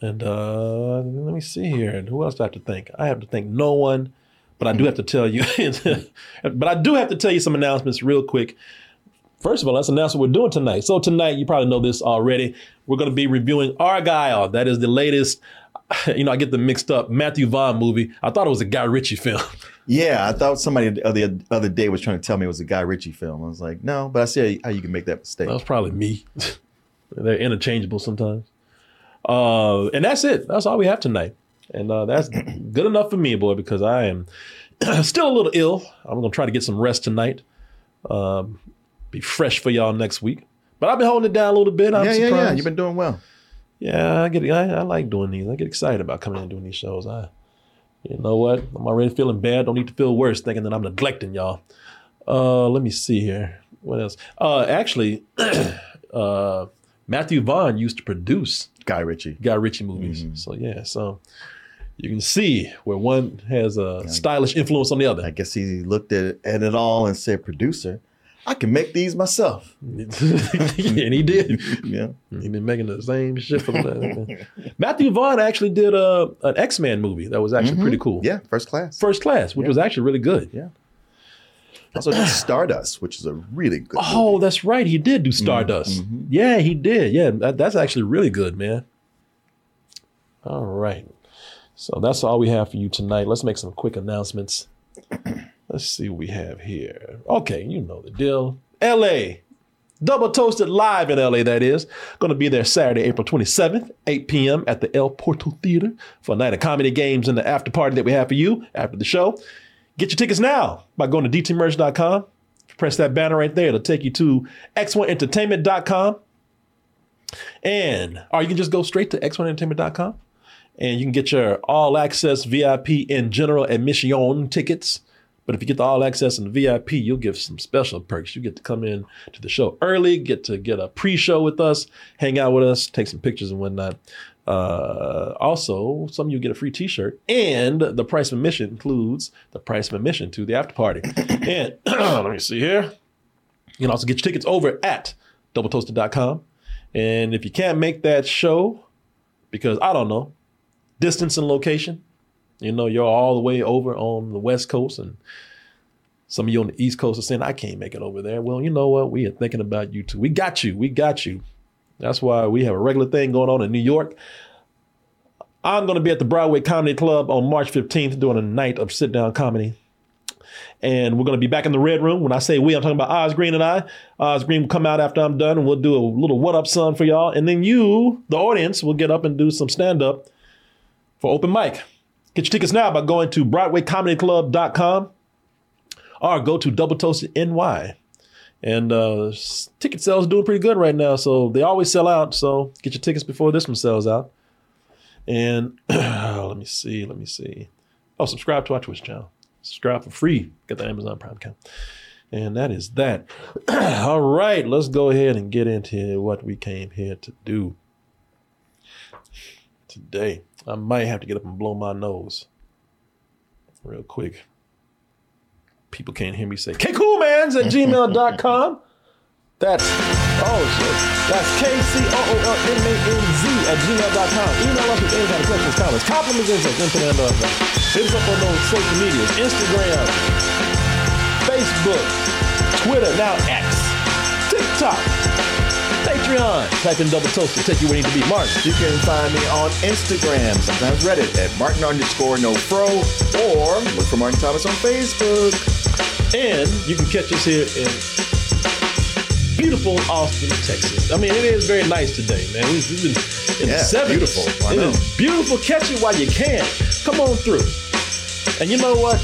and uh, let me see here. And who else do I have to thank? I have to thank no one, but I do have to tell you. but I do have to tell you some announcements real quick. First of all, let's announce what we're doing tonight. So tonight, you probably know this already. We're going to be reviewing Argylle. That is the latest. You know, I get them mixed up. Matthew Vaughn movie. I thought it was a Guy Ritchie film. Yeah, I thought somebody the other, other day was trying to tell me it was a Guy Ritchie film. I was like, no, but I see how you can make that mistake. That was probably me. They're interchangeable sometimes. Uh, and that's it. That's all we have tonight. And uh, that's good enough for me, boy, because I am still a little ill. I'm going to try to get some rest tonight. Um, be fresh for y'all next week. But I've been holding it down a little bit. I'm yeah, yeah, surprised. yeah. You've been doing well. Yeah, I get. I, I like doing these. I get excited about coming in and doing these shows. I, you know what? I'm already feeling bad. Don't need to feel worse, thinking that I'm neglecting y'all. Uh, let me see here. What else? Uh, actually, uh, Matthew Vaughn used to produce Guy Ritchie. Guy Ritchie movies. So yeah, so you can see where one has a stylish influence on the other. I guess he looked at it, at it all and said, producer, I can make these myself. and he did. Yeah. He's been making the same shit for the Matthew Vaughn actually did a an X Men movie that was actually mm-hmm. pretty cool. Yeah, first class. First Class, which was actually really good. Yeah. Also did Stardust, which is a really good Oh, movie. that's right. He did do mm-hmm. Stardust. Mm-hmm. Yeah, he did. Yeah, that, that's actually really good, man. All right. So that's all we have for you tonight. Let's make some quick announcements. Let's see what we have here. Okay, you know the deal. LA. Double Toasted live in LA, that is. Going to be there Saturday, April 27th, 8 p.m. at the El Portal Theater for a night of comedy games and the after party that we have for you after the show. Get your tickets now by going to dtmerch.com. Press that banner right there. It'll take you to x1entertainment.com. And, or you can just go straight to x1entertainment.com and you can get your all access VIP and general admission tickets. But if you get the all access and the VIP, you'll get some special perks. You get to come in to the show early, get to get a pre-show with us, hang out with us, take some pictures and whatnot. Uh, also, some of you get a free T-shirt, and the price of admission includes the price of admission to the after party. and let me see here. You can also get your tickets over at doubletoasted.com. And if you can't make that show, because I don't know, distance and location, you know, you're all the way over on the West Coast, and some of you on the East Coast are saying, I can't make it over there. Well, you know what? We are thinking about you too. We got you. We got you. That's why we have a regular thing going on in New York. I'm going to be at the Broadway Comedy Club on March 15th doing a night of sit down comedy. And we're going to be back in the Red Room. When I say we, I'm talking about Oz Green and I. Oz Green will come out after I'm done and we'll do a little what up son for y'all. And then you, the audience, will get up and do some stand up for open mic. Get your tickets now by going to BroadwayComedyClub.com or go to Double Toasted NY. And uh, ticket sales are doing pretty good right now, so they always sell out. So get your tickets before this one sells out. And let me see, let me see. Oh, subscribe to our Twitch channel. Subscribe for free. Get the Amazon Prime account. And that is that. All right, let's go ahead and get into what we came here to do today. I might have to get up and blow my nose real quick. People can't hear me say kcoolmanz at gmail.com. That's, oh shit, that's K-C-O-O-L-M-A-N-Z at gmail.com. Email us with any kind of questions, comments, compliments, insults, and. Hit us up on those social medias, Instagram, Facebook, Twitter, now X, TikTok, Patreon. Type in double toast to take you where you need to be. Mark. You can find me on Instagram, sometimes Reddit, at Martin underscore no fro, or look for Martin Thomas on Facebook. And you can catch us here in beautiful Austin, Texas. I mean, it is very nice today, man. We- We've been in Yeah, the 70s. beautiful. I It is beautiful. Catch it while you can. Come on through. And you know what?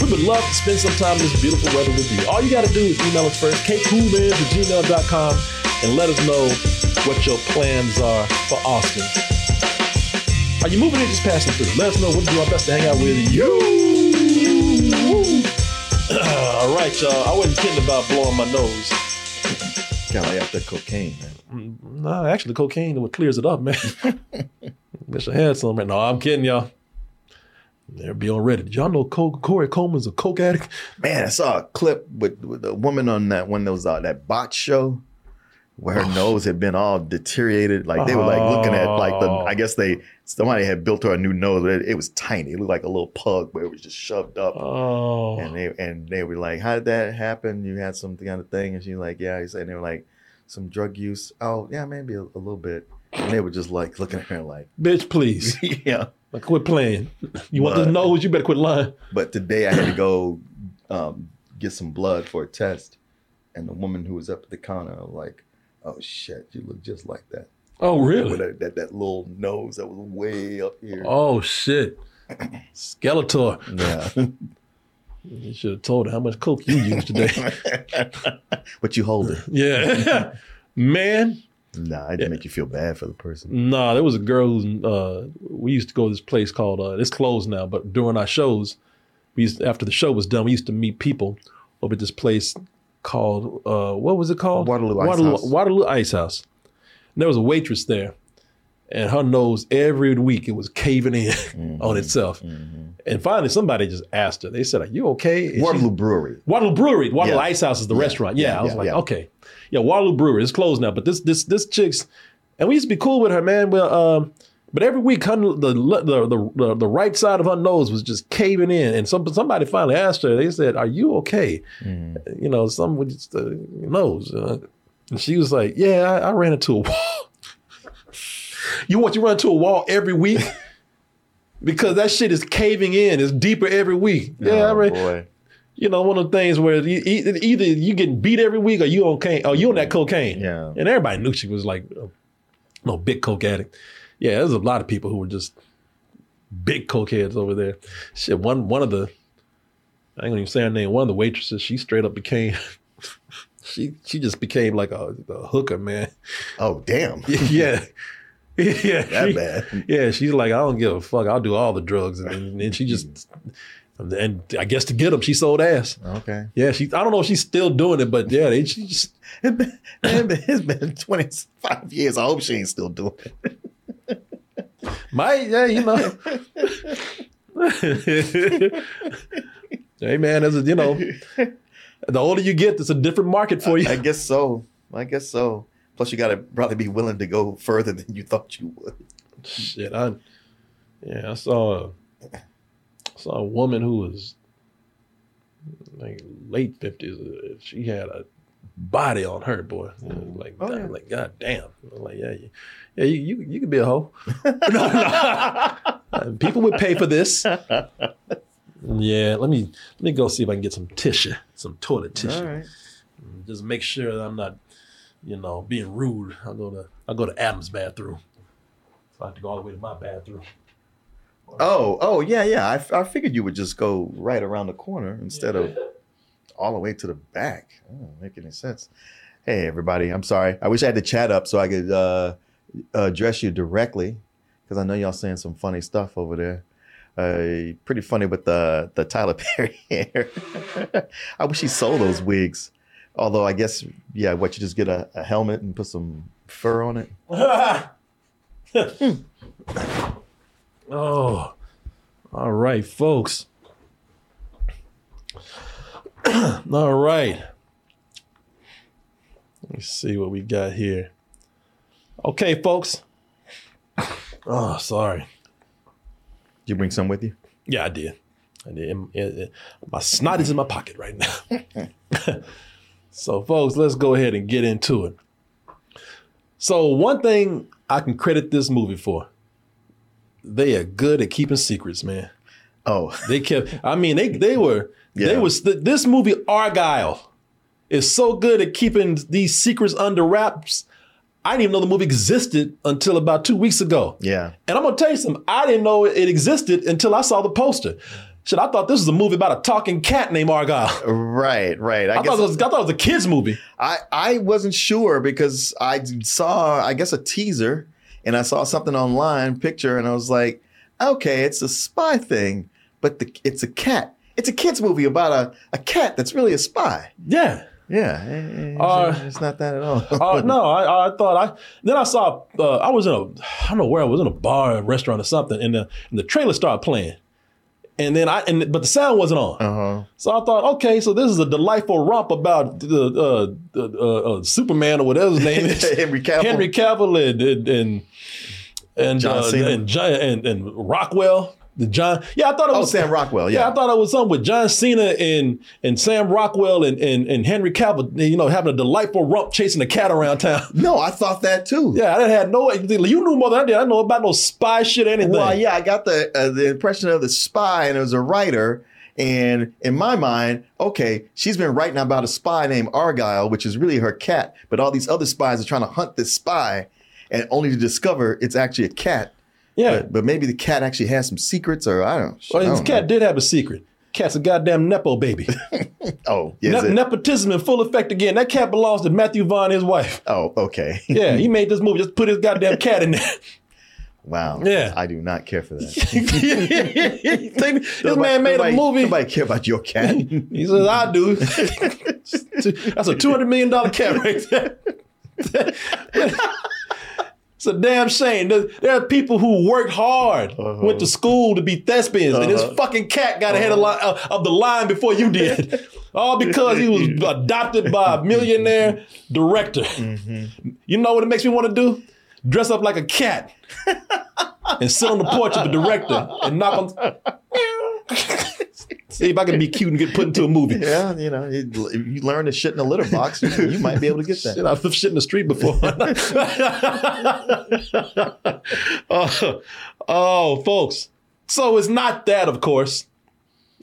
We would love to spend some time in this beautiful weather with you. All you got to do is email us first, kcoolmanz at gmail.com, and let us know what your plans are for Austin. Are you moving or just passing through? Let us know. We'll do our best to hang out with you. All right, y'all. I wasn't kidding about blowing my nose. Like after cocaine, man. No, actually, cocaine what clears it up, man. Wish I had some. No, I'm kidding, y'all. They'll be on Reddit. Did y'all know Co- Korey Coleman's a coke addict? Man, I saw a clip with, with a woman on that one that was uh, that bot show where her nose had been all deteriorated. Like they were like looking at like the Oh. I guess they somebody had built her a new nose, but it, it was tiny. It looked like a little pug where it was just shoved up. Oh, And they and they were like, How did that happen? You had some kind of thing? And she's like, Yeah, he said and they were like, some drug use. Oh, yeah, maybe a, a little bit. And they were just like looking at her like, bitch, please. Yeah. Like, quit playing. You want this But- nose? You better quit lying. But today I had to go um, get some blood for a test, and the woman who was up at the counter like, "Oh shit, you look just like that." Oh, With really? that, that that little nose that was way up here. Oh, shit. Skeletor. Yeah, You should have told her how much coke you used today. but you hold it. yeah. Man, Nah, it just make you feel bad for the person. Nah, there was a girl who's uh we used to go to this place called uh it's closed now, but during our shows, we used after the show was done, we used to meet people over at this place called uh what was it called? Waterloo Ice Waterloo, House. Waterloo Ice House. And there was a waitress there, and her nose every week it was caving in Mm-hmm. on itself. And finally somebody just asked her, they said, Are you okay? And she- Waterloo Brewery. Waterloo Brewery. Waterloo Yeah. Ice House is the Yeah. restaurant. Yeah, Yeah, I was like, okay, yeah, Waterloo Brewery is closed now. But this this this chick's, and we used to be cool with her, man. Well, um, but every week, her, the, the the the the right side of her nose was just caving in, and some somebody finally asked her. They said, "Are you okay?" You know, some with just the nose, uh, and she was like, "Yeah, I, I ran into a wall." you want you run into a wall every week. Because that shit is caving in. It's deeper every week. Yeah, I oh, ran, boy. you know, one of the things where e- either you getting beat every week or you on cocaine, or you on that cocaine. Yeah. And everybody knew she was like, uh, no, big coke addict. Yeah, there's a lot of people who were just big coke heads over there. Shit, one one of the, I ain't gonna even say her name. One of the waitresses, she straight up became, she she just became like a, a hooker, man. Oh damn. yeah. Yeah, That she- bad. Yeah, she's like, I don't give a fuck. I'll do all the drugs, and, then and she just, and I guess to get them, she sold ass. Okay. Yeah, she. I don't know if she's still doing it, but yeah, they, she just. It's it's been- it's been 25 years. I hope she ain't still doing it. Might, yeah, you know. hey man, as a, you know, the older you get, it's a different market for you. I guess so. I guess so. Plus, you got to probably be willing to go further than you thought you would. Shit, I yeah, I saw a, saw a woman who was like late fifties. She had a body on her, boy. Like, Oh, yeah. like, god damn. I'm like, yeah, you, yeah, you, you, you could be a hoe. no, no. Uh, People would pay for this. Yeah, let me let me go see if I can get some tissue, some toilet tissue. All right. Just make sure that I'm not, you know, being rude. I'll go to I'll go to Adam's bathroom. So I have to go all the way to my bathroom. Oh, oh, yeah, yeah. I, I figured you would just go right around the corner instead of all the way to the back. Oh, don't make any sense. Hey, everybody. I'm sorry. I wish I had the chat up so I could uh, address you directly because I know y'all saying some funny stuff over there. Uh, pretty funny with the the Tyler Perry hair. I wish he sold those wigs. Although I guess, yeah, what you just get a, a helmet and put some fur on it. Oh, all right, folks. all right. Let me see what we got here. Okay, folks. Oh, sorry. Did you bring some with you? Yeah, I did. I did. My snot is in my pocket right now. so, folks, let's go ahead and get into it. So, one thing I can credit this movie for, they are good at keeping secrets, man. Oh, They kept. I mean, they they were. yeah. They was th- this movie Argylle is so good at keeping these secrets under wraps. I didn't even know the movie existed until about two weeks ago. yeah. And I'm gonna tell you something. I didn't know it existed until I saw the poster. Shit, I thought this was a movie about a talking cat named Argylle. Right, right. I, I, guess thought it was, I thought it was a kids movie. I, I wasn't sure because I saw, I guess, a teaser and I saw something online, picture, and I was like, okay, it's a spy thing, but the, it's a cat. It's a kid's movie about a, a cat that's really a spy. Yeah. Yeah, eh, eh, it's, Uh, it's not that at all. Uh, no, I, I thought I then I saw uh, I was in a I don't know where I was in a bar, a restaurant or something, and the and the trailer started playing, and then I and but the sound wasn't on. Uh-huh. So I thought, okay, so this is a delightful romp about the uh, uh, uh, Superman or whatever his name is, Henry Cavill. Henry Cavill, and and and John uh, Cena. and, and and Rockwell. The John, yeah, I thought it Oh, was Sam Rockwell, Yeah, yeah. I thought it was something with John Cena and and Sam Rockwell and and, and Henry Cavill, you know, having a delightful romp chasing a cat around town. No, I thought that too. Yeah, I had no. You knew more than I did. I didn't know about no spy shit, or anything. Well, yeah, I got the uh, the impression of the spy, and it was a writer. And in my mind, okay, she's been writing about a spy named Argylle, which is really her cat. But all these other spies are trying to hunt this spy, and only to discover it's actually a cat. Yeah. But, but maybe the cat actually has some secrets, or I don't. Know. Well, I don't cat did have a secret. Cat's a goddamn nepo baby. Oh, yeah, Ne- nepotism in full effect again. That cat belongs to Matthew Vaughn, his wife. oh, okay. Yeah, he made this movie. Just put his goddamn cat in there. wow. Yeah. I do not care for that. this man made a movie. Nobody care about your cat. He says, I do. That's a $200 million cat right there. It's a damn shame. There, there are people who worked hard, uh-huh. went to school to be thespians, and this uh-huh. fucking cat got ahead of, uh-huh. li- uh, of the line before you did. All because he was adopted by a millionaire director. Mm-hmm. You know what it makes me want to do? Dress up like a cat and sit on the porch of the director and knock on. See if I can be cute and get put into a movie. yeah, you know, you, if you learn to shit in a litter box, you, you might be able to get that. Shit, I've shit in the street before. oh, oh, folks. So it's not that, of course.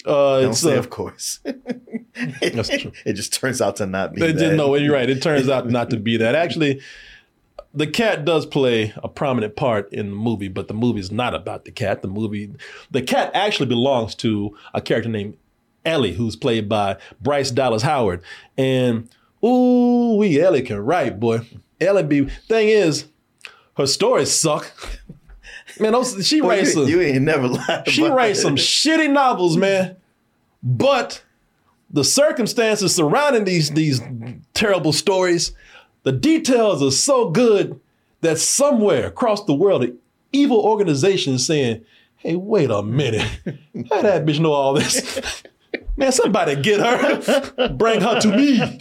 Uh, Don't it's say, uh, of course. That's true. It just turns out to not be They that. didn't know. You're right. It turns out not to be that. Actually, the cat does play a prominent part in the movie, but the movie is not about the cat. The movie, the cat actually belongs to a character named Ellie, who's played by Bryce Dallas Howard. And ooh, we Ellie can write, boy. Ellie be thing is, her stories suck. Man, those, she Boy, writes you, some, you ain't never lied. she writes some shitty novels, man. But the circumstances surrounding these these terrible stories, the details are so good that somewhere across the world, an evil organization is saying, "Hey, wait a minute, how that bitch know all this?" Man, somebody get her, bring her to me.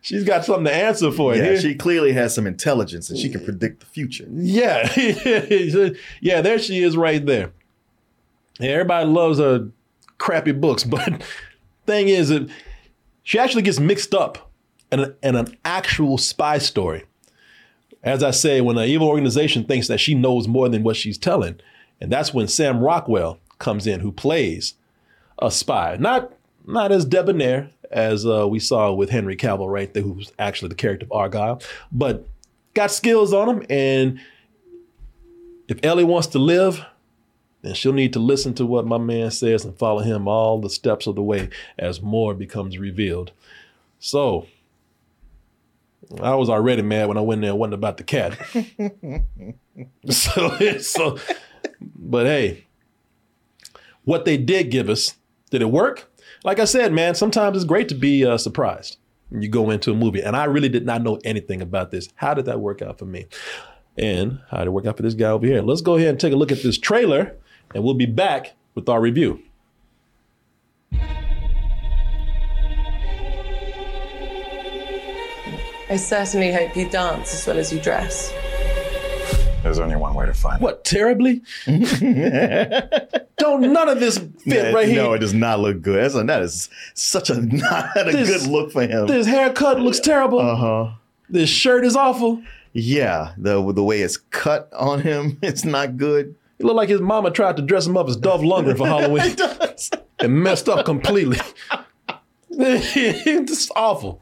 She's got something to answer for. Yeah, here. she clearly has some intelligence and she can predict the future. Yeah, yeah, there she is right there. Yeah, everybody loves her crappy books, but thing is, that she actually gets mixed up in, a, in an actual spy story. As I say, when an evil organization thinks that she knows more than what she's telling, and that's when Sam Rockwell comes in, who plays a spy, not not as debonair as uh, we saw with Henry Cavill right there, who's actually the character of Argylle, but got skills on him. And if Ellie wants to live, then she'll need to listen to what my man says and follow him all the steps of the way as more becomes revealed. So I was already mad when I went there and wasn't about the cat. so, so, but hey, what they did give us, did it work? Like I said, man, sometimes it's great to be uh, surprised when you go into a movie. And I really did not know anything about this. How did that work out for me? And how did it work out for this guy over here? Let's go ahead and take a look at this trailer, and we'll be back with our review. I certainly hope you dance as well as you dress. There's only one way to find it. What, terribly? Don't none of this fit Yeah, right here. No, it does not look good. That's a, that is such a not a This- good look for him. This haircut looks terrible. Uh huh. This shirt is awful. Yeah, the the way it's cut on him, it's not good. It looked like his mama tried to dress him up as Dolph Lundgren for Halloween it does. and messed up completely. it's awful.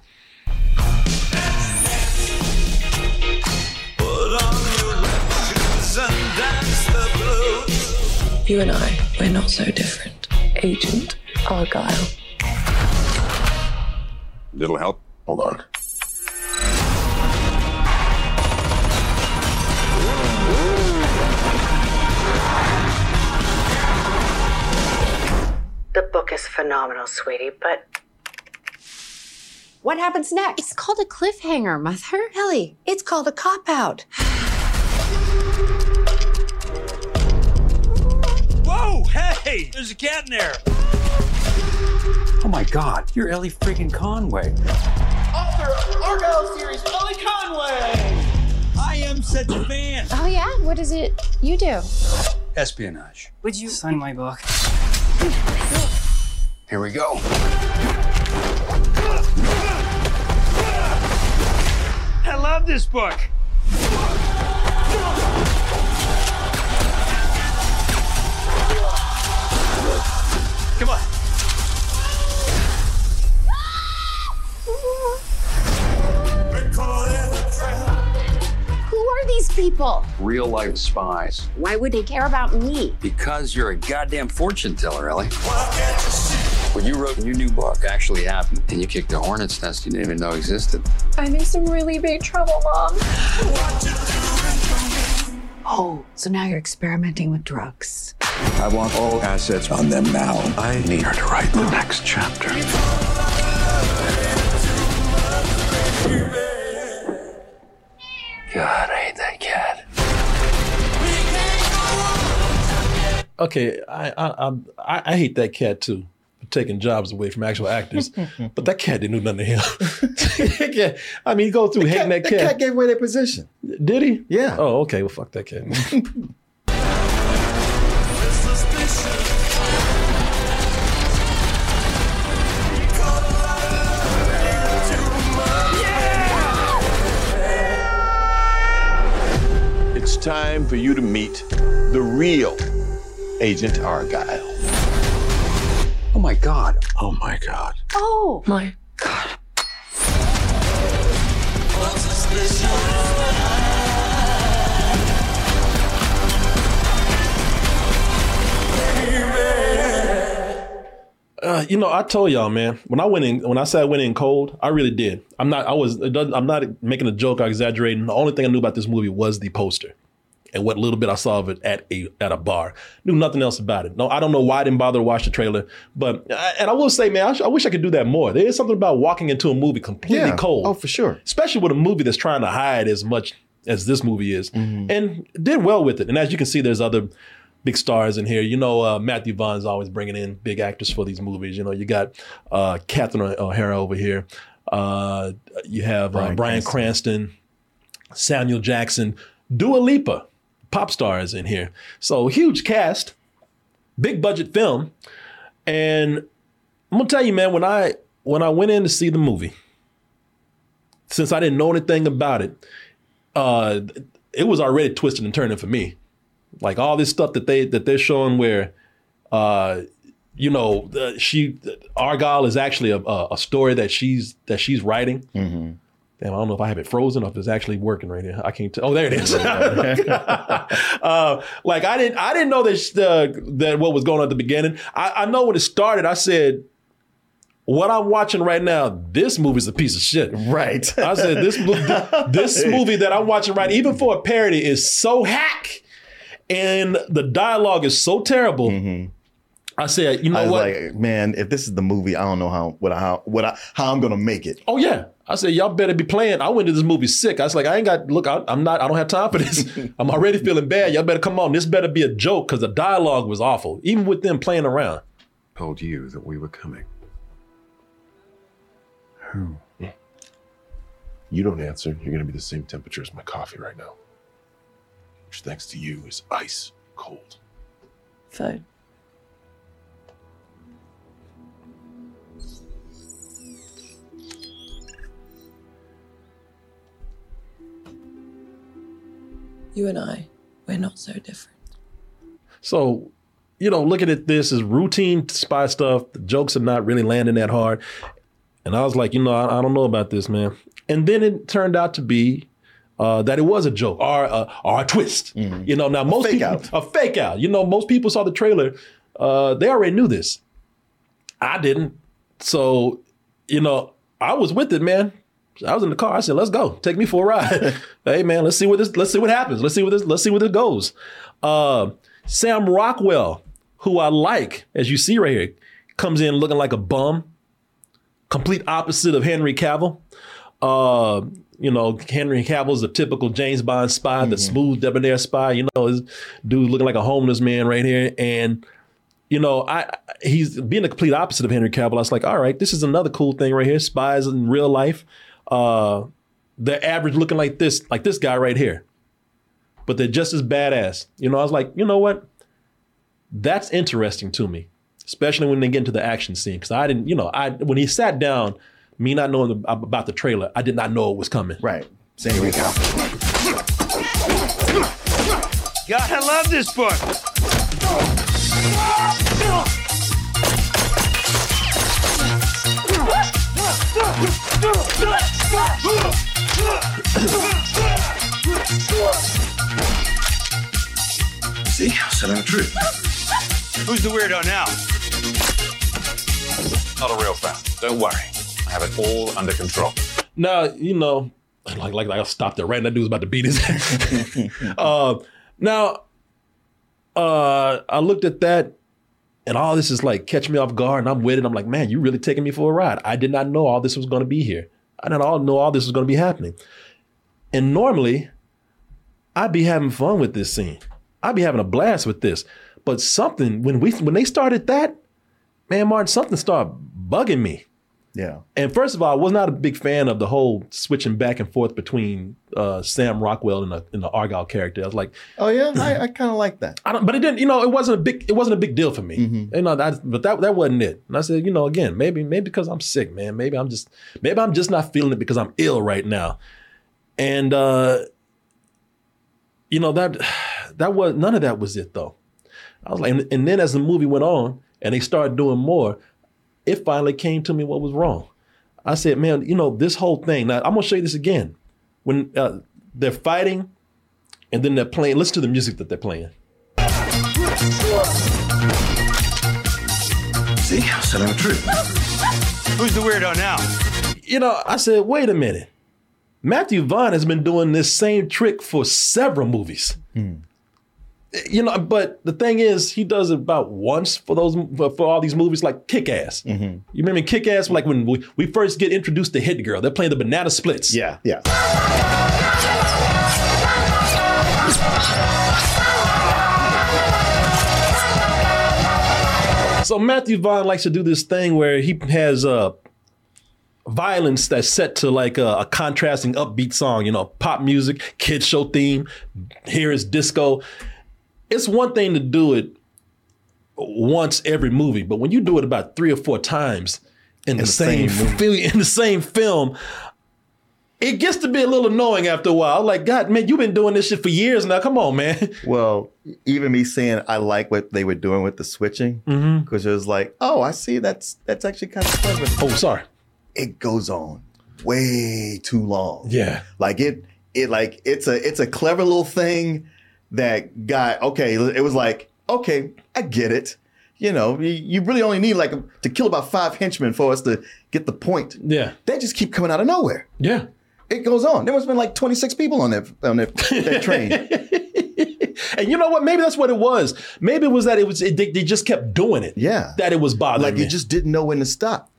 You and I, we're not so different. Agent Argylle. Little help? Hold on. The book is phenomenal, sweetie, but what happens next? It's called a cliffhanger, Mother. Ellie, it's called a cop out. Hey! There's a cat in there! Oh my god, you're Ellie freaking Conway. Author of Argylle series, Ellie Conway. I am such a fan. Oh, yeah? What is it you do? Espionage. Would you sign my book? Here we go. I love this book. Come on. Who are these people? Real life spies. Why would they care about me? Because you're a goddamn fortune teller, Ellie. What you wrote in your new book actually happened, and you kicked a hornet's nest you didn't even know existed. I'm in some really big trouble, Mom. Oh, so now you're experimenting with drugs. I want all assets on them now. I need her to write the next chapter. God, I hate that cat. Okay, I I, I I I hate that cat too. For Taking jobs away from actual actors, but that cat didn't do nothing to him. I mean, he goes through hating that The cat. cat gave away their position. Did he? Yeah. Oh, okay. Well, fuck that cat. It's time for you to meet the real Agent Argylle. My God. Oh my God. Oh, My God. Uh, you know, I told y'all, man. When I went in, when I said I went in cold, I really did. I'm not. I was. It I'm not making a joke or exaggerating. The only thing I knew about this movie was the poster, and what little bit I saw of it at a at a bar. Knew nothing else about it. No, I don't know why I didn't bother to watch the trailer. But uh, and I will say, man, I, sh- I wish I could do that more. There is something about walking into a movie completely Yeah. cold. Oh, for sure. especially with a movie that's trying to hide as much as this movie is, and did well with it. And as you can see, there's other big stars in here. You know, uh, Matthew Vaughn's always bringing in big actors for these movies. You know, you got uh, Catherine O'Hara over here. Uh, you have uh, Bryan Cranston, Samuel Jackson, Dua Lipa, pop stars in here. So huge cast, big budget film, and I'm gonna tell you, man, when I when I went in to see the movie, since I didn't know anything about it, uh, it was already twisted and turning for me. Like all this stuff that they that they're showing where, uh, you know, uh, she Argylle is actually a, a, a story that she's that she's writing. Damn, I don't know if I have it frozen or if it's actually working right here. I can't tell. Oh, there it is. uh, like I didn't, I didn't know that uh, that what was going on at the beginning. I, I know when it started. I said, "What I'm watching right now, this movie's a piece of shit." Right. I said, "This this movie that I'm watching right, even for a parody, is so hack, and the dialogue is so terrible." I said, "You know I was what?" like, man, if this is the movie, I don't know how what I, how what I, how I'm gonna make it. Oh yeah. I said, y'all better be playing. I went to this movie sick. I was like, I ain't got look. I, I'm not. I don't have time for this. I'm already feeling bad. Y'all better come on. This better be a joke because the dialogue was awful, even with them playing around. Told you that we were coming. Who? You don't answer. You're going to be the same temperature as my coffee right now. Which, thanks to you, is ice cold. Phone. You and I, we're not so different. So, you know, looking at this as routine spy stuff. The jokes are not really landing that hard. And I was like, you know, I, I don't know about this, man. And then it turned out to be uh, that it was a joke or, uh, or a twist. You know, now most fake people out. a fake out. You know, most people saw the trailer. Uh, they already knew this. I didn't. So, you know, I was with it, man. I was in the car. I said, "Let's go. Take me for a ride." hey, man, let's see what this. Let's see what happens. Let's see what this. Let's see where this goes. Uh, Sam Rockwell, who I like, as you see right here, comes in looking like a bum. Complete opposite of Henry Cavill. Uh, you know, Henry Cavill's a typical James Bond spy, the smooth debonair spy. You know, this dude looking like a homeless man right here, and you know, I- he's being the complete opposite of Henry Cavill. I was like, all right, this is another cool thing right here. Spies in real life. Uh, they're average looking like this, like this guy right here, but they're just as badass. You know, I was like, you know what? That's interesting to me, especially when they get into the action scene. Because I didn't, you know, I when he sat down, me not knowing about the trailer, I did not know it was coming. Right. Same here we go. God, I love this book. See? I said I'm true. Who's the weirdo now? Not a real fan. Don't worry. I have it all under control. Now, you know, like like, like I stopped there right. That dude's about to beat his head. uh, now, uh, I looked at that, and all this is like catch me off guard, and I'm with it. I'm like, man, you really taking me for a ride. I did not know all this was going to be here. I did not all know all this was going to be happening. And normally, I'd be having fun with this scene. I'd be having a blast with this. But something when we when they started that, man, Martin, something started bugging me. Yeah. And first of all, I was not a big fan of the whole switching back and forth between uh, Sam Rockwell and the, and the Argylle character. I was like, Oh yeah, I, I kind of like that. I don't, but it didn't, you know, it wasn't a big, it wasn't a big deal for me. Mm-hmm. You know, that, but that that wasn't it. And I said, you know, again, maybe maybe because I'm sick, man. Maybe I'm just maybe I'm just not feeling it because I'm ill right now. And uh, you know that that was none of that was it though. I was like, and, and then as the movie went on and they started doing more, it finally came to me what was wrong. I said, man, you know, this whole thing. Now I'm gonna show you this again. When uh, they're fighting, and then they're playing. Listen to the music that they're playing. See, I said I'm a trip. Who's the weirdo now? You know, I said, wait a minute. Matthew Vaughn has been doing this same trick for several movies. You know, but the thing is, he does it about once for those for all these movies, like Kick Ass. You remember Kick Ass? Like when we, we first get introduced to Hit Girl, they're playing the Banana Splits. Yeah, yeah. So Matthew Vaughn likes to do this thing where he has uh, violence that's set to like a, a contrasting upbeat song, you know, pop music, kid show theme. Here is disco. It's one thing to do it once every movie, but when you do it about three or four times in, the, the same, same film, in the same film, it gets to be a little annoying after a while. Like, God, man, you've been doing this shit for years now. Come on, man. Well, even me saying I like what they were doing with the switching, mm-hmm. because it was like, oh, I see that's that's actually kind of clever. Oh, sorry. It goes on way too long. Yeah. Like it it like it's a it's a clever little thing that got okay, it was like, okay, I get it. You know, you, really only need like to kill about five henchmen for us to get the point. Yeah. They just keep coming out of nowhere. Yeah. It goes on. There must have been like 26 people on that on that, that train. And you know what? Maybe that's what it was. Maybe it was that it was it, they, they just kept doing it. Yeah. That it was bothering like you just didn't know when to stop.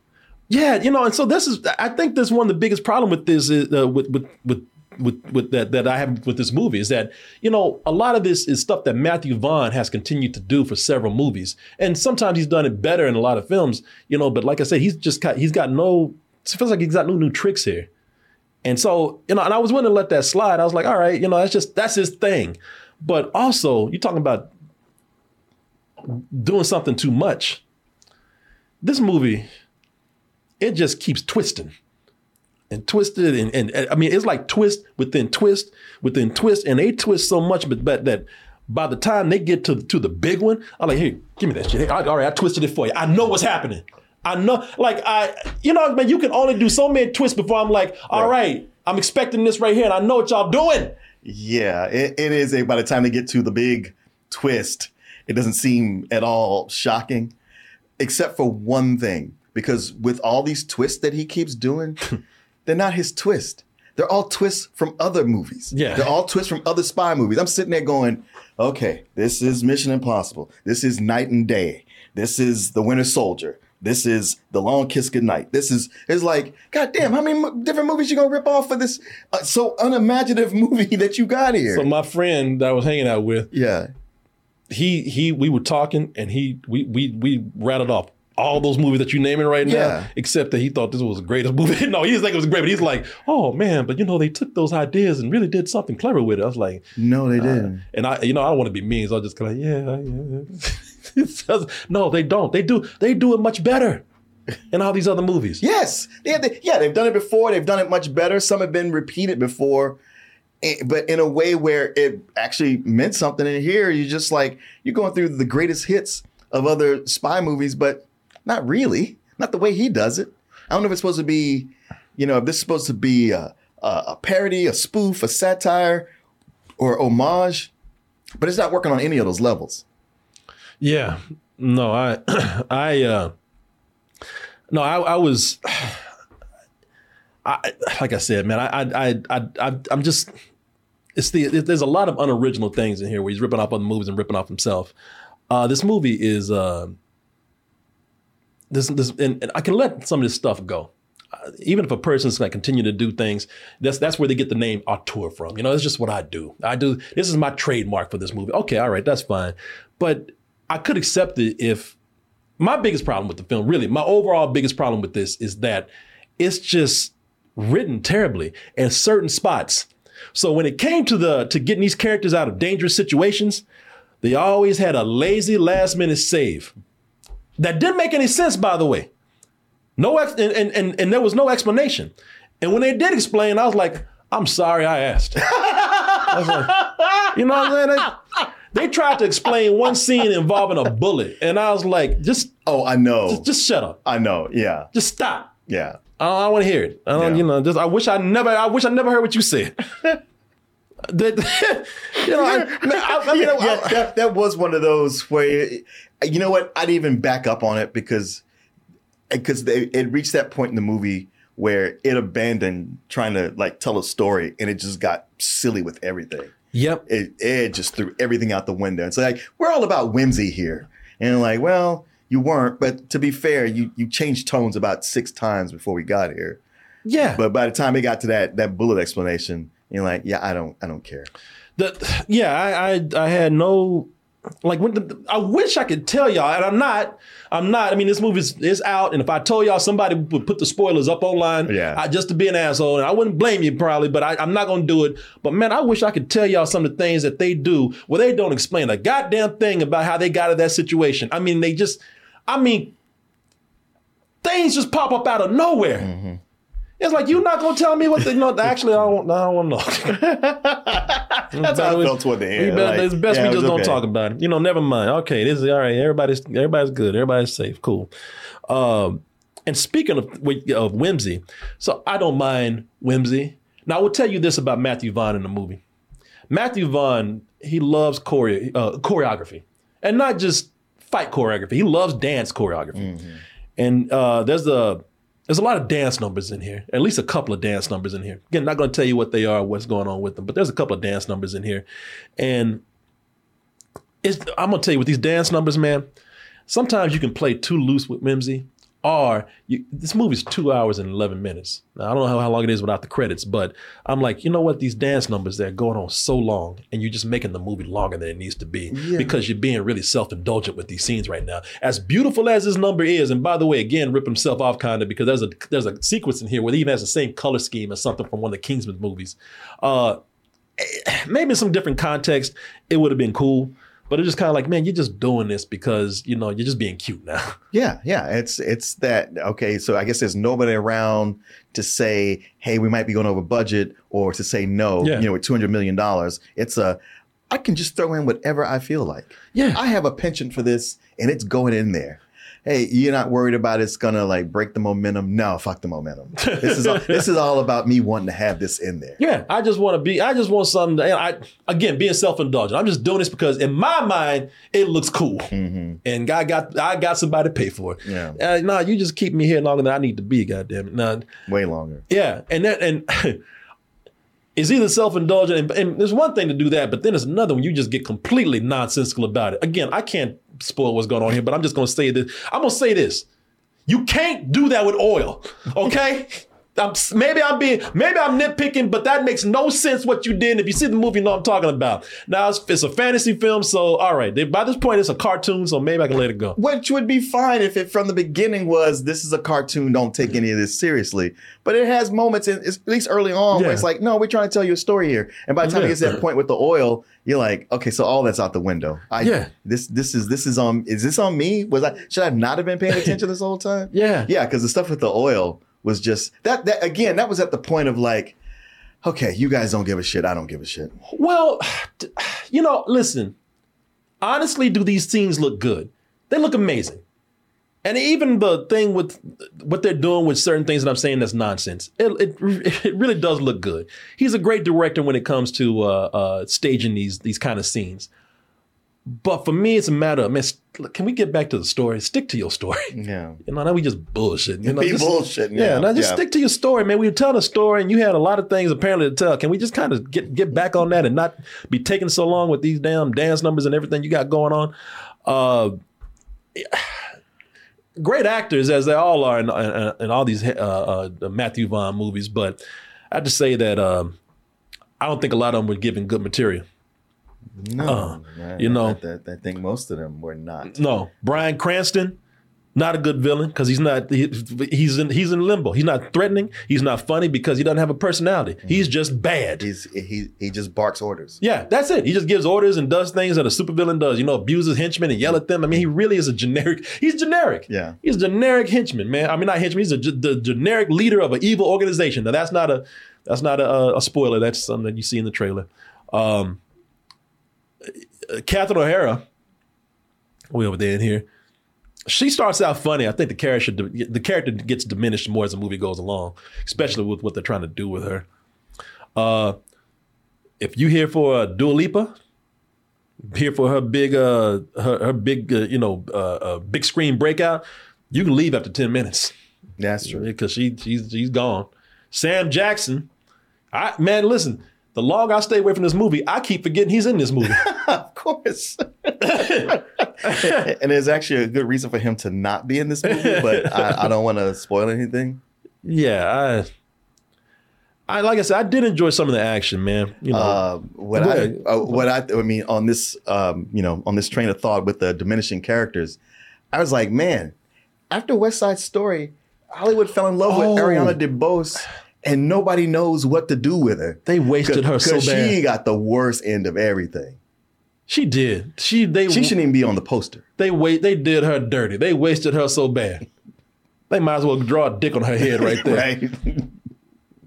Yeah, you know, and so this is I think this one of the biggest problem with this is uh, with with with with, with that that I have with this movie is that you know a lot of this is stuff that Matthew Vaughn has continued to do for several movies, and sometimes he's done it better in a lot of films, you know. But like I said, he's just got he's got no it feels like he's got no new tricks here, and so you know, and I was willing to let that slide. I was like, all right, you know, that's just that's his thing. But also, you're talking about doing something too much. This movie, it just keeps twisting and twisted and, and, and I mean it's like twist within twist within twist and they twist so much but, but that by the time they get to to the big one I'm like hey give me that shit. Hey, all right I twisted it for you. I know what's happening. I know like I you know man you can only do so many twists before I'm like all right. I'm expecting this right here and I know what y'all doing. Yeah, it, it is a by the time they get to the big twist, it doesn't seem at all shocking, except for one thing. Because with all these twists that he keeps doing, they're not his twist. They're all twists from other movies. Yeah. They're all twists from other spy movies. I'm sitting there going, okay, this is Mission Impossible. This is Knight and Day. This is The Winter Soldier. This is The Long Kiss Goodnight. This is, it's like, God damn, how many mo- different movies you gonna rip off for this uh, so unimaginative movie that you got here? so my friend that I was hanging out with yeah. he he we were talking and he we we we rattled off all those movies that you're naming right now, Yeah. except that he thought this was the greatest movie. no, he didn't think it was great, but he's like, oh man, but you know, they took those ideas and really did something clever with it. I was like, No, they uh, didn't. and I, you know, I don't want to be mean, so I just kind of, yeah, yeah. No, they don't. They do. They do it much better in all these other movies. Yes. Yeah, they, yeah, they've done it before. They've done it much better. Some have been repeated before, eh, but in a way where it actually meant something. And here, you're just like, you're going through the greatest hits of other spy movies, but not really. Not the way he does it. I don't know if it's supposed to be, you know, if this is supposed to be a, a, a parody, a spoof, a satire, or homage, but it's not working on any of those levels. Yeah. No, I, I, uh, no, I, I was, I, like I said, man, I, I, I, I, I'm just, it's the, there's a lot of unoriginal things in here where he's ripping off other movies and ripping off himself. Uh, this movie is, uh, this, this, and, and I can let some of this stuff go. Uh, even if a person's going to continue to do things, that's that's where they get the name auteur from. You know, it's just what I do. I do. This is my trademark for this movie. Okay, all right, that's fine. But I could accept it if my biggest problem with the film, really, my overall biggest problem with this is that it's just written terribly in certain spots. So when it came to the to getting these characters out of dangerous situations, they always had a lazy last minute save. That didn't make any sense, by the way. No ex- and, and, and, and there was no explanation. And when they did explain, I was like, I'm sorry I asked. I was like, you know what I'm saying? They tried to explain one scene involving a bullet, and I was like, just Oh, I know. just, just shut up. I know. Yeah. Just stop. Yeah. I don't, want to hear it. I don't, Yeah. you know, just I wish I never, I wish I never heard what you said. That- you know, I, I, I mean, yeah, yeah, that, that was one of those where you know what i'd even back up on it because eh, because it reached that point in the movie where it abandoned trying to like tell a story and it just got silly with everything Yep. it, it just threw everything out the window it's like we're all about whimsy here and like well you weren't but to be fair you you changed tones about six times before we got here yeah. but by the time it got to that that bullet explanation you're like yeah i don't i don't care the, yeah, I, I I had no like when the, I wish I could tell y'all, and I'm not. I'm not. I mean, this movie is, is out, and if I told y'all, somebody would put the spoilers up online, Yeah. I, just to be an asshole, and I wouldn't blame you probably, but I, I'm not gonna do it. But man, I wish I could tell y'all some of the things that they do where they don't explain a goddamn thing about how they got of that situation. I mean, they just, I mean, things just pop up out of nowhere. Mm-hmm. It's like you're not gonna tell me what the, you know. Actually, I don't. I don't want to know. that's how i felt toward the end better- Like, it's best yeah, we just don't okay. talk about it. You know, never mind. Okay, this is all right. Everybody's everybody's good. Everybody's safe. Cool. Um, and speaking of of whimsy, so I don't mind whimsy. Now I will tell you this about Matthew Vaughn in the movie. Matthew Vaughn, he loves chore- uh, choreography, and not just fight choreography. He loves dance choreography. And uh, there's a there's a lot of dance numbers in here. At least a couple of dance numbers in here. Again, not going to tell you what they are, what's going on with them, but there's a couple of dance numbers in here. And I'm gonna tell you with these dance numbers, man. Sometimes you can play too loose with whimsy, or you, this movie's two hours and eleven minutes. Now, I don't know how, how long it is without the credits, but I'm like, you know what? These dance numbers they're going on so long, and you're just making the movie longer than it needs to be because you're being really self indulgent with these scenes right now. As beautiful as this number is, and by the way, again, rip himself off kind of because there's a there's a sequence in here where he even has the same color scheme as something from one of the Kingsman movies. Uh, maybe in some different context, it would have been cool. But it's just kind of like, man, you're just doing this because you know you're just being cute now. Yeah, yeah. It's it's that okay. So I guess there's nobody around to say, "Hey, we might be going over budget," or to say no. Yeah. You know, with two hundred million dollars, it's a I can just throw in whatever I feel like. Yeah. I have a penchant for this, and it's going in there. Hey, you're not worried about it's gonna like break the momentum? No, fuck the momentum. This is all, this is all about me wanting to have this in there. Yeah, I just want to be. I just want something. To, I again being self indulgent. I'm just doing this because in my mind it looks cool, and I got I got somebody to pay for it. Yeah. Uh, nah, you just keep me here longer than I need to be. Goddamn it. Nah, Way longer. yeah, and that and. It's either self-indulgent, and, and there's one thing to do that, but then there's another when you just get completely nonsensical about it. Again, I can't spoil what's going on here, but I'm just to say this. I'm to say this: you can't do that with oil, okay? I'm, maybe I'm being, maybe I'm nitpicking, but that makes no sense what you did. If you see the movie, you know what I'm talking about. Now it's, it's a fantasy film, so all right. They- By this point, it's a cartoon, so maybe I can let it go. Which would be fine if it from the beginning was this is a cartoon, don't take any of this seriously. But it has moments, in, it's- at least early on, Yeah. where it's like, no, we're trying to tell you a story here. And by the time Yeah. it gets to that point with the oil, you're like, okay, so all that's out the window. I, Yeah. This this is this is on. Is this on me? Was I should I not have been paying attention this whole time? Yeah. yeah, because the stuff with the oil was just that that again. That was at the point of like, okay, you guys don't give a shit. I don't give a shit. Well, you know, listen. Honestly, do these scenes look good? They look amazing. And even the thing with what they're doing with certain things that I'm saying that's nonsense. It, it, it really does look good. He's a great director when it comes to uh, uh, staging these these kind of scenes. But for me, it's a matter of man. Can we get back to the story? Stick to your story. Yeah. You know, now we just bullshitting. You know, Be just- bullshitting, Yeah, yeah, now just yeah. stick to your story, man. We were telling a story, and you had a lot of things apparently to tell. Can we just kind of get get back on that and not be taking so long with these damn dance numbers and everything you got going on? Uh, great actors as they all are in, in, in all these uh, uh, Matthew Vaughn movies, but I have to say that um, I don't think a lot of them were given good material. No, Uh, you know- I, I, think most of them were not. No, Bryan Cranston, not a good villain because he's not he, he's in he's in limbo. He's not threatening. He's not funny because he doesn't have a personality. He's just bad. He's he he just barks orders. yeah, that's it. He just gives orders and does things that a supervillain does. You know, abuses henchmen and yell at them. I mean, he really is a generic. He's generic. Yeah. He's a generic henchman, man. I mean, not henchman. He's a, the generic leader of an evil organization. Now, that's not a that's not a, a spoiler. That's something that you see in the trailer. Um, Catherine O'Hara, we over there in here. She starts out funny. I think the character the character gets diminished more as the movie goes along, especially with what they're trying to do with her. Uh, if you here for uh, Dua Lipa, here for her big uh her, her big uh, you know uh, uh, big screen breakout, you can leave after ten minutes. That's true because she she's she's gone. Sam Jackson, I man, listen. The longer I stay away from this movie, I keep forgetting he's in this movie. of course. and there's actually a good reason for him to not be in this movie, but I, I don't want to spoil anything. Yeah, I, I like I said, I did enjoy some of the action, man. You know, uh, what I uh, what I I mean on this um, you know on this train of thought with the diminishing characters, I was like, man, after West Side Story, Hollywood fell in love Oh. with Ariana DeBose. And nobody knows what to do with her. They wasted her so bad. She got the worst end of everything. She did. She they She shouldn't even be on the poster. They wait. They did her dirty. They wasted her so bad. They might as well draw a dick on her head right there. right.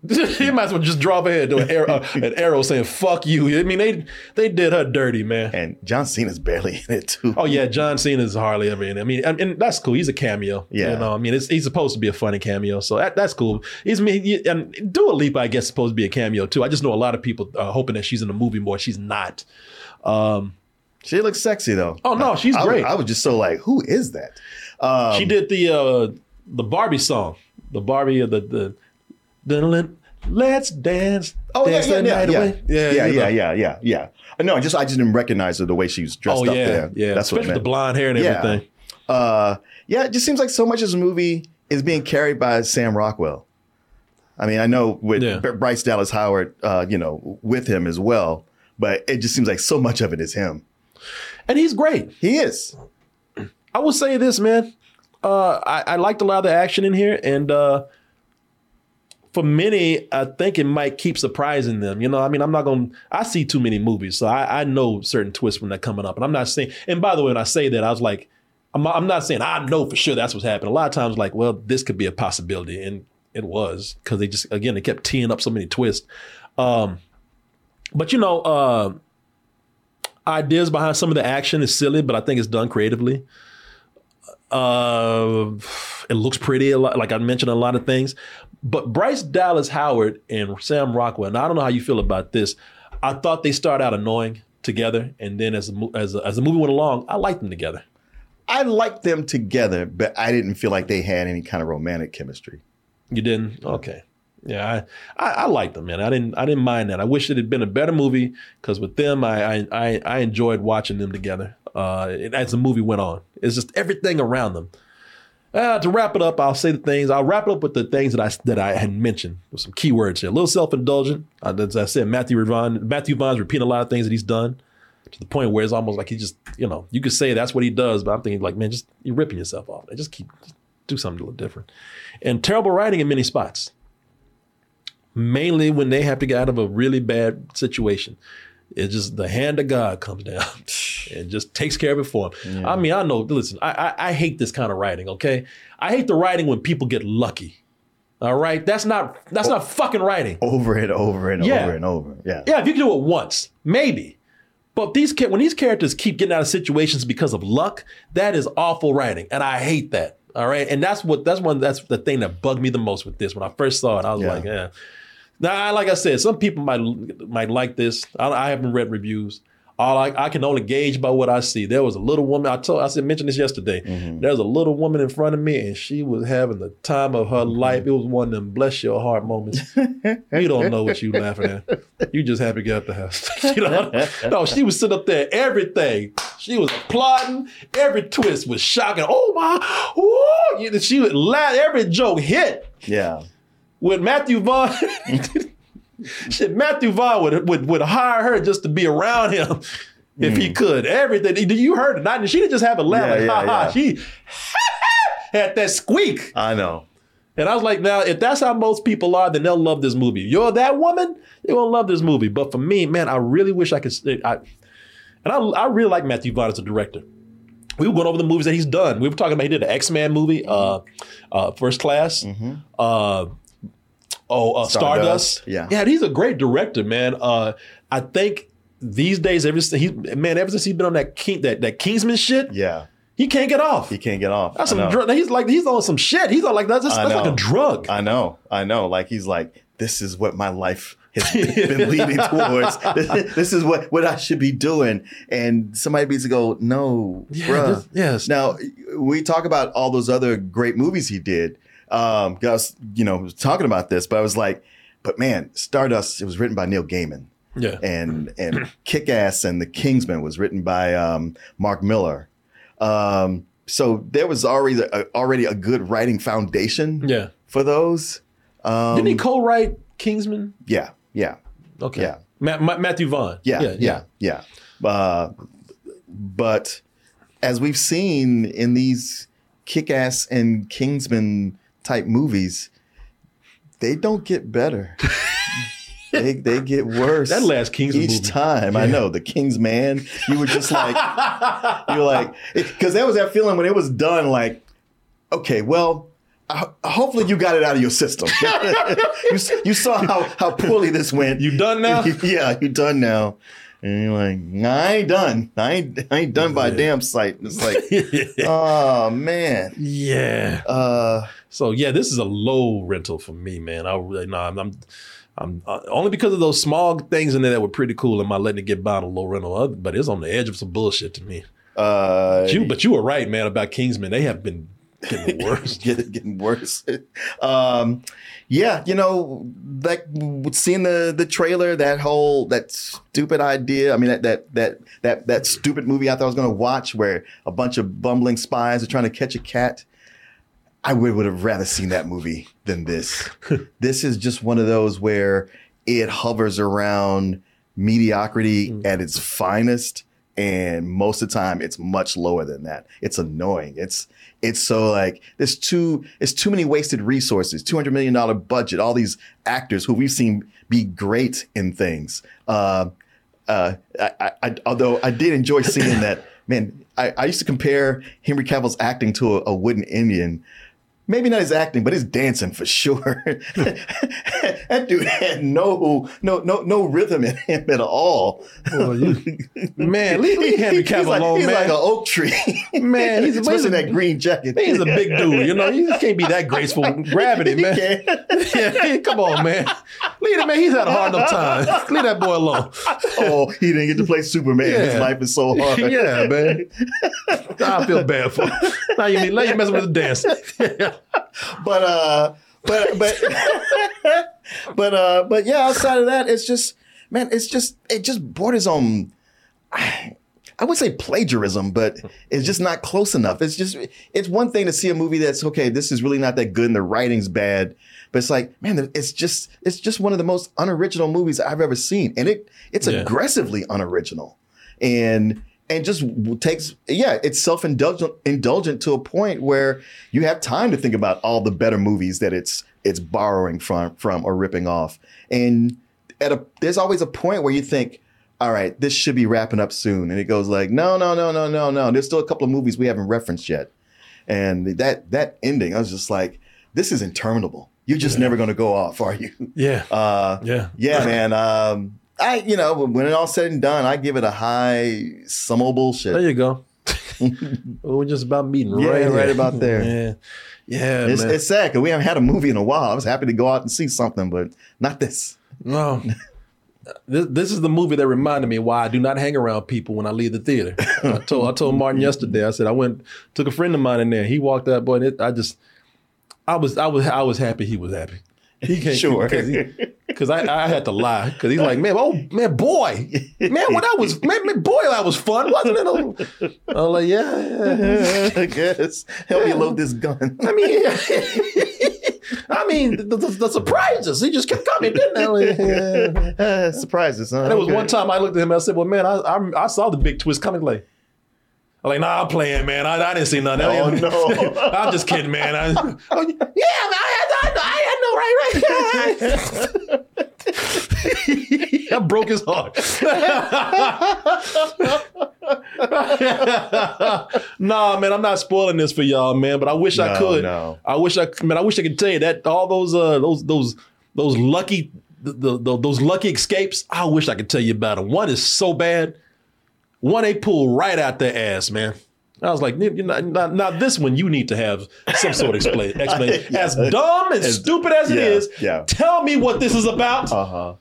you might as well just drop her head to an arrow, uh, an arrow saying "fuck you." I mean, they they did her dirty, man. And John Cena's barely in it too. Oh yeah, John Cena's hardly ever in. it. I mean, and, that's cool. He's a cameo. Yeah. you know, I mean, it's, he's supposed to be a funny cameo, so that, that's cool. He's me and Dua Lipa, I guess, supposed to be a cameo too. I just know a lot of people are hoping that she's in the movie more. She's not. Um, She looks sexy though. Oh no, she's I, great. I, was just so like, who is that? Um, she did the uh, the Barbie song, the Barbie of the the. The Let's dance. Oh yeah, dance yeah, the yeah, night yeah, away. yeah, yeah, you know. yeah, yeah, yeah, Uh, No, I just I just didn't recognize her the way she was dressed Oh up yeah, there. yeah. That's what Especially the blonde hair and Yeah. everything. Uh, yeah, it just seems like so much of this movie is being carried by Sam Rockwell. I mean, I know with Yeah. Bryce Dallas Howard, uh, you know, with him as well, but it just seems like so much of it is him. And he's great. He is. I will say this, man. Uh, I, I liked a lot of the action in here, and uh, for many, I think it might keep surprising them. You know, I mean, I'm not going. to I see too many movies, so I, I know certain twists when they're coming up, and I'm not saying. And by the way, when I say that, I was like, I'm, I'm not saying I know for sure that's what's happening. A lot of times, like, well, this could be a possibility, and it was because they just again they kept teeing up so many twists. Um, but you know, uh, ideas behind some of the action is silly, but I think it's done creatively. Uh, it looks pretty, a lot, like I mentioned, a lot of things. But Bryce Dallas Howard and Sam Rockwell, and I don't know how you feel about this. I thought they started out annoying together, and then as the, as as the movie went along, I liked them together. I liked them together, but I didn't feel like they had any kind of romantic chemistry. You didn't? Okay. Yeah, I, I, I liked them, man. I didn't I didn't mind that. I wish it had been a better movie because with them, I, I I I enjoyed watching them together. Uh, as the movie went on, it's just everything around them. Uh, to wrap it up, I'll say the things. I'll wrap it up with the things that I that I had mentioned with some keywords here. A little self indulgent. Uh, as I said, Matthew Vaughn Matthew Vaughn's repeating a lot of things that he's done to the point where it's almost like he just you know you could say that's what he does, but I'm thinking like man, just you're ripping yourself off. Just keep just do something a little different. And terrible writing in many spots mainly when they have to get out of a really bad situation. It's just the hand of God comes down and just takes care of it for them. I mean, I know. Listen, I, I I hate this kind of writing. Okay, I hate the writing when people get lucky. All right, that's not that's not fucking writing. Over and over and Yeah. over and over. Yeah. Yeah, if you can do it once, maybe. But these when these characters keep getting out of situations because of luck, that is awful writing, and I hate that. All right, and that's what that's one that's the thing that bugged me the most with this. When I first saw it, I was Yeah. like, yeah. Now, like I said, some people might might like this. I, I haven't read reviews. All I, I can only gauge by what I see. There was a little woman. I told I said mentioned this yesterday. Mm-hmm. There was a little woman in front of me, and she was having the time of her mm-hmm. life. It was one of them bless your heart moments. you don't know what you laughing at. You just happy to get out the house. you know? No, she was sitting up there. Everything. She was applauding. Every twist was shocking. Oh my! Ooh! She would laugh. Every joke hit Yeah. With Matthew Vaughn. shit, Matthew Vaughn would, would would hire her just to be around him if he could. Everything. You heard it. Not, she didn't just have a laugh. Yeah, like, yeah, ha ha. yeah. She had that squeak. I know. And I was like, now, if that's how most people are, then they'll love this movie. You're that woman, you're gonna love this movie. But for me, man, I really wish I could. I, and I, I really like Matthew Vaughn as a director. We were going over the movies that he's done. We were talking about he did an X Men movie, uh, uh, First Class. Uh, oh, uh, Stardust. Stardust, yeah. yeah. He's a great director, man. Uh, I think these days, ever since he man, ever since he's been on that King that that Kingsman shit, Yeah. he can't get off. He can't get off. That's some drug. He's like he's on some shit. He's on like that's, that's I like a drug. I know. I know. Like he's like, this is what my life has been leading towards. this is what, what I should be doing. And somebody needs to go, no, Yeah, bruh. this- yes. Now we talk about all those other great movies he did. Um, I was, you know, was talking about this, but I was like, but man, Stardust. It was written by Neil Gaiman. Yeah. And and Kick Ass and The Kingsman was written by um, Mark Millar. Um, so there was already a, already a good writing foundation Yeah. for those. Um, Didn't he co-write Kingsman? yeah, yeah, Okay. Yeah. Ma- Ma- Matthew Vaughn. yeah, yeah, yeah. Uh, but as we've seen in these Kick-Ass and Kingsman type movies, they don't get better. they they get worse. That last Kingsman each movie. time. I know the King's Man. You were just like you were like because that was that feeling when it was done. Like okay, well. uh, hopefully you got it out of your system. you, you saw how, how poorly this went. You done now? yeah, you done now. And you're like, nah, I ain't done. I ain't, I ain't done by a damn sight. It's like, oh man. Yeah. Uh, So yeah, this is a low rental for me, man. I really no, I'm, I'm, I'm uh, only because of those small things in there that were pretty cool. Am I letting it get by on a low rental? But it's on the edge of some bullshit to me. uh, But you, but you were right, man, about Kingsman. They have been getting worse. get, getting worse. um, yeah, you know, like seeing the the trailer, that whole that stupid idea. I mean, that that that that that stupid movie I thought I was going to watch, where a bunch of bumbling spies are trying to catch a cat. I would would have rather seen that movie than this. this is just one of those where it hovers around mediocrity at its finest and most of the time it's much lower than that. It's annoying. It's it's so like there's too it's too many wasted resources 200 million dollar budget all these actors who we've seen be great in things. Uh uh I, I, although i did enjoy seeing that man I, I used to compare henry cavill's acting to a, a wooden indian Maybe not his acting, but his dancing for sure. that dude had no no no no rhythm in him at all. man, leave, leave Henry He's Cavill like, alone, he's man. like an oak tree. Man, he's- especially that green jacket. He's a big dude, you know. He just can't be that graceful. Gravity, man. yeah, come on, man. Leave it, man. He's had a hard enough time. Leave that boy alone. oh, he didn't get to play Superman. His life is so hard. yeah, man. I feel bad for him. Now you mean now you messing with the dance. But uh but but but uh but yeah outside of that it's just man it's just it just borders on I would say plagiarism, but it's just not close enough. It's just it's one thing to see a movie that's okay, this is really not that good and the writing's bad, but it's like, man, it's just it's just one of the most unoriginal movies I've ever seen. And it it's Yeah. aggressively unoriginal. And and just takes yeah, it's self-indulgent indulgent to a point where you have time to think about all the better movies that it's it's borrowing from from or ripping off. And at a there's always a point where you think all right, this should be wrapping up soon. And it goes like, no, no, no, no, no, no. There's still a couple of movies we haven't referenced yet. And that that ending, I was just like, this is interminable. You're just never gonna go off, are you? Yeah. Uh Yeah. yeah, man. Um I you know, when it all said and done, I give it a high some old bullshit. There you go. We're just about meeting Yeah, right, right about there. Yeah. Yeah, It's, man. it's sad because we haven't had a movie in a while. I was happy to go out and see something, but not this. No. This, this is the movie that reminded me why I do not hang around people when I leave the theater. I told I told Martin yesterday. I said I went took a friend of mine in there. He walked out, boy. And it, I just I was I was I was happy he was happy. He can't Sure. because I, I had to lie because he's like man oh man boy man when I was man, man boy I was fun wasn't it? I was like yeah yeah. I guess. Help me load this gun. I mean, I mean, the, the, the surprises. He just kept coming, didn't they? Uh, surprises, huh? And there was Okay. one time I looked at him and I said, "Well, man, I I, I saw the big twist coming late." I'm like, "Nah, I'm playing, man. I, I didn't see nothing." Oh, no. I'm just kidding, man. I, oh, yeah, man, I, I, I, I know, right, right. I broke his heart. nah, man, I'm not spoiling this for y'all, man. But I wish I could. no. I wish I, man, I wish I could tell you that all those, uh, those, those, those lucky the, the, the- those lucky escapes. I wish I could tell you about them. One is so bad. One they pull right out their ass, man. I was like, know, now, now this one you need to have some sort of expla- explanation. Yeah. As dumb and As- stupid as it yeah, is, yeah. tell me what this is about. Uh huh.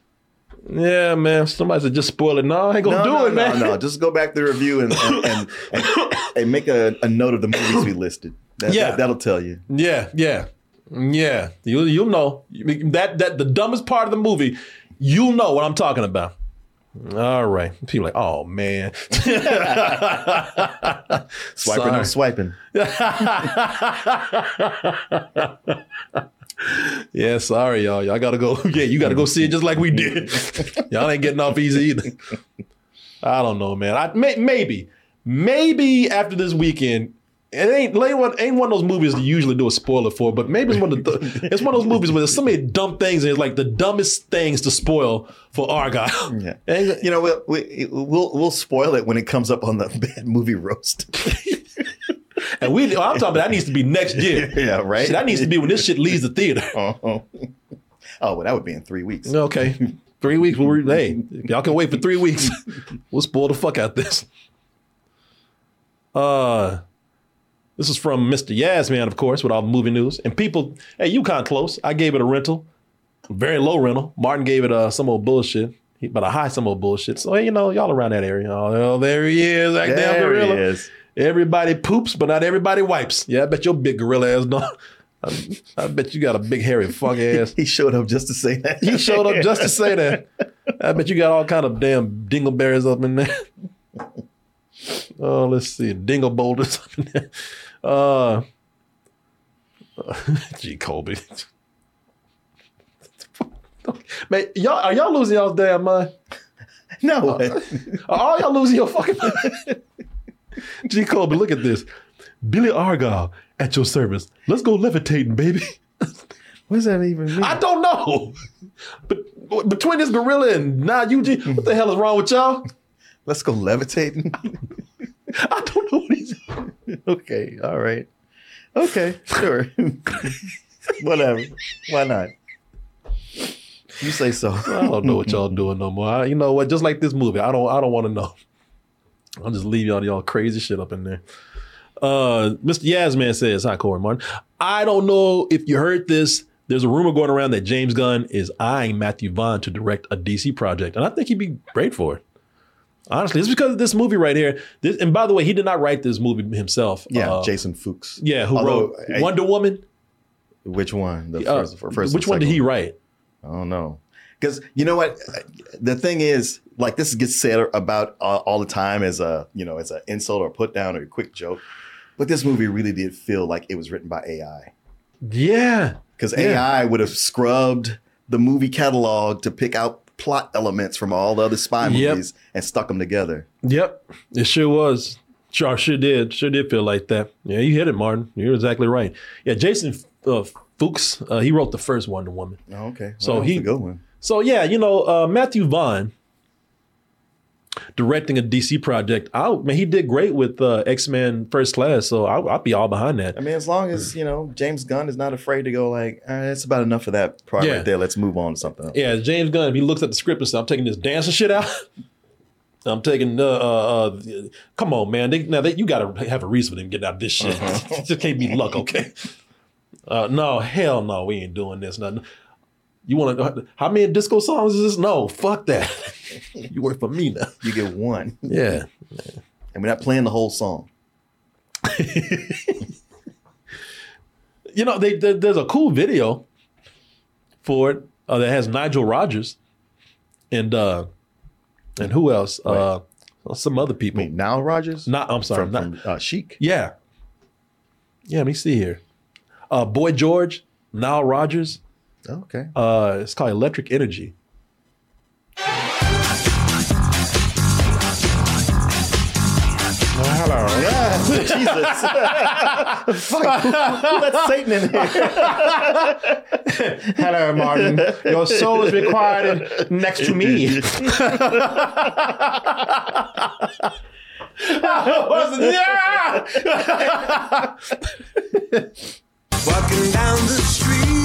Yeah, man. Somebody said just spoil it. No, I ain't gonna No, do no, it, no, man. no. Just go back to the review and and, and, and, and make a, a note of the movies we listed. That, Yeah. that, that'll tell you. Yeah, yeah, yeah. You you'll know that that the dumbest part of the movie. You'll know what I'm talking about. All right. People like, oh man. Swiping, no swiping. yeah, sorry, y'all. Y'all gotta go. Yeah, you gotta go see it just like we did. y'all ain't getting off easy either. I don't know, man. I may, maybe, maybe after this weekend, it ain't ain't one, ain't one of those movies you usually do a spoiler for, but maybe it's one of the it's one of those movies where there's so many dumb things and it's like the dumbest things to spoil for Argylle. Yeah. You know, we'll, we, we'll we'll spoil it when it comes up on the bad movie roast. And we, I'm talking about that needs to be next year. yeah, right. Shit, that needs to be when this shit leaves the theater. Oh, oh, well, that would be in three weeks. Okay. Three weeks. We'll, hey, y'all can wait for three weeks. We'll spoil the fuck out this. Uh, this is from Mr. Yasman, of course, with all the movie news. And people, hey, you kind of close. I gave it a rental, very low rental. Martin gave it uh, some old bullshit, he- but a high some old bullshit. So hey, you know, y'all around that area. Oh, there he is, that damn There he gorilla. is. Everybody poops, but not everybody wipes. Yeah, I bet your big gorilla ass don't. I, I bet you got a big hairy fuck ass. He showed up just to say that. He showed up just to say that. I bet you got all kind of damn dingleberries up in there. Oh, let's see, dingle boulders up in there. Uh, gee, Colby. Man, y'all are y'all losing y'all's damn mind? No. Are all y'all losing your fucking mind? G. Colby, look at this. Billy Argyle at your service. Let's go levitating, baby. What does that even mean? I don't know. But between this gorilla and now Eugene, what the hell is wrong with y'all? Let's go levitating. I don't know what he's. okay, all right. Okay, sure. Whatever. Why not? You say so. I don't know what y'all doing no more. I, you know what? Just like this movie, I don't. I don't want to know. I'll just leave y'all y'all crazy shit up in there. Uh, Mr. Yasman says, "Hi, Korey Martin. I don't know if you heard this. There's a rumor going around that James Gunn is eyeing Matthew Vaughn to direct a DC project, and I think he'd be great for it. Honestly, it's because of this movie right here. This, and by the way, he did not write this movie himself. Yeah, Uh, Jason Fuchs. Yeah, who Although, wrote I- Wonder Woman? Which one? The Uh, first, first which one did he write? I don't know. Because you know what, the thing is, like this gets said about uh, all the time as a you know as an insult or put down or a quick joke, but this movie really did feel like it was written by AI. Yeah, Because Yeah. AI would have scrubbed the movie catalog to pick out plot elements from all the other spy Yep. movies and stuck them together. Yep, it sure was. Sure, sure did. Sure did feel like that. Yeah, you hit it, Martin. You're exactly right. Yeah, Jason uh, Fuchs, uh, he wrote the first Wonder Woman. Oh, okay, So Well, was he a good one. So yeah, you know uh, Matthew Vaughn directing a DC project. I man, he did great with uh, X Men First Class. So I'll, I'll be all behind that. I mean, as long as you know James Gunn is not afraid to go like, all right, that's about enough of that part Yeah. right there. Let's move on to something else. Yeah, James Gunn. If he looks at the script and says, "I'm taking this dancing shit out." I'm taking. Uh, uh, uh, come on, man. They, now they, you got to have a reason for them getting out of this shit. it just can't be luck, okay? Uh, no, hell no, we ain't doing this. Nothing. You want to? How many disco songs is this? No, fuck that. you work for me now. You get one. Yeah. And we're not playing the whole song. You know, they, there- there's a cool video for it uh, that has Nigel Rogers and uh, and who else? Uh, some other people. Now Rogers? Not. I'm sorry. From, not, from uh, Chic. Yeah. Yeah, let me see here. Uh Boy George, Nile Rodgers. Okay. Uh it's called Electric Energy. hello. Jesus. Fuck, who, who let Satan in here? Hello, Martin. Your soul is required next to me. Walking down the street,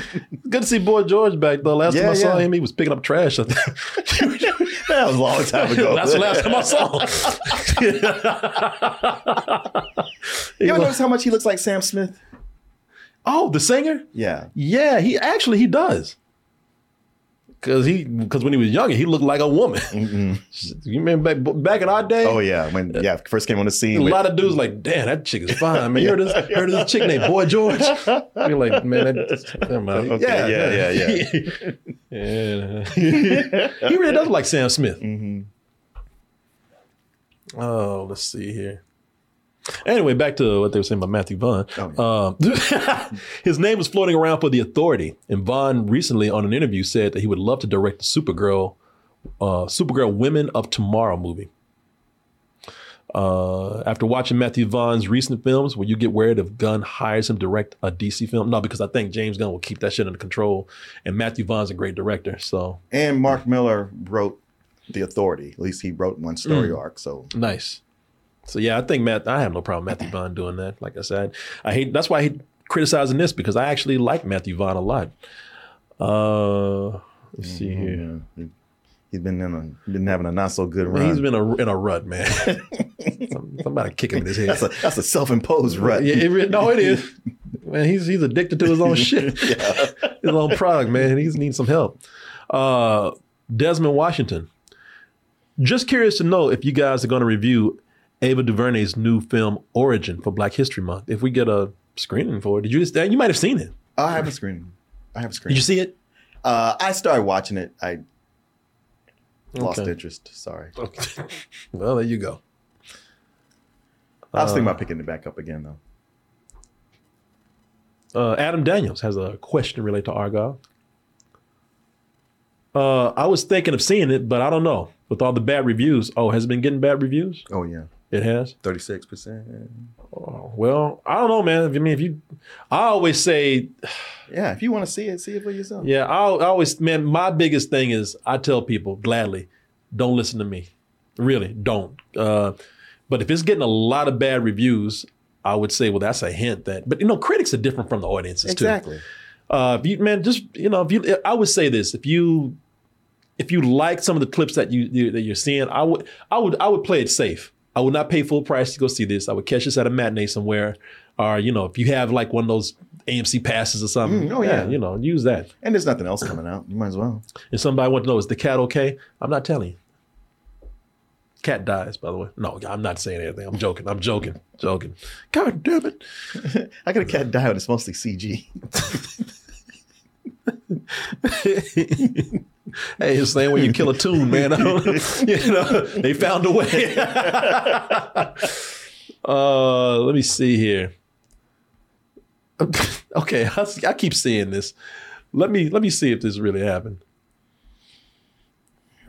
Good to see Boy George back though. Last time Yeah, I saw him, he was picking up trash. I think. that was a long time ago. That's the last time I saw him. you ever notice how much he looks like Sam Smith? Oh, the singer? Yeah. Yeah, he actually he does. Cause he, cause when he was younger, he looked like a woman. You remember back, back in our day? Oh yeah, when yeah first came on the scene. A with- lot of dudes like, damn, that chick is fine, man. You heard this, heard of this chick named Boy George? You're like, man, that, never mind. Okay, yeah, yeah, yeah. yeah. he really does look like Sam Smith. Mm-hmm. Oh, let's see here. Anyway, back to what they were saying about Matthew Vaughn. Um, his name was floating around for the authority, and Vaughn recently on an interview said that he would love to direct the Supergirl, uh, Supergirl Women of Tomorrow movie. Uh, after watching Matthew Vaughn's recent films, will you get worried if Gunn hires him to direct a DC film? No, because I think James Gunn will keep that shit under control, and Matthew Vaughn's a great director. So and Mark Millar wrote The Authority. At least he wrote one story Mm. arc. So Nice. So yeah, I think Matt. I have no problem with Matthew Vaughn doing that. Like I said, I hate. That's why I hate criticizing this because I actually like Matthew Vaughn a lot. Uh, let's see here. He- He's been in a been having a not so good run. he's been a, in a rut, man. Some- Somebody kick him in his head. that's a that's a self imposed rut. Yeah, it, no, it is. Man, he's he's addicted to his own shit, his own product, man. He needs some help. Uh, Desmond Washington. Just curious to know if you guys are going to review Ava DuVernay's new film Origin for Black History Month. If we get a screening for it, did you just? You might have seen it. I have a screen. I have a screen. Did you see it? Uh, I started watching it. I lost Okay. interest. Sorry. Okay. Well, there you go. I was thinking Uh, about picking it back up again though. Uh, Adam Daniels has a question related to Argylle. Uh, I was thinking of seeing it, but I don't know. With all the bad reviews, oh, has it been getting bad reviews? Oh yeah, It has. thirty six percent. Oh, well, I don't know, man. I mean, if you, I always say, Yeah, if you want to see it, see it for yourself. yeah, I, I always, man, my biggest thing is I tell people gladly, don't listen to me. Really, don't. Uh, but if it's getting a lot of bad reviews, I would say, well, that's a hint that. But you know, critics are different from the audiences too. Exactly. Uh, if you man, just you know, if you, I would say this: if you, if you like some of the clips that you, you that you're seeing, I would, I would, I would play it safe. I would not pay full price to go see this. I would catch this at a matinee somewhere, or you know, if you have like one of those AMC passes or something, Mm, oh, yeah. you know, use that. And there's nothing else coming out. You might as well. And somebody want to know is the cat okay? I'm not telling you. Cat dies, by the way. No, I'm not saying anything. I'm joking. I'm joking. Joking. God damn it. I got a cat die, and it's mostly CG. hey, it's saying when you kill a tune, man. You know, they found a way. uh, let me see here. Okay, I, I keep seeing this. Let me let me see if this really happened.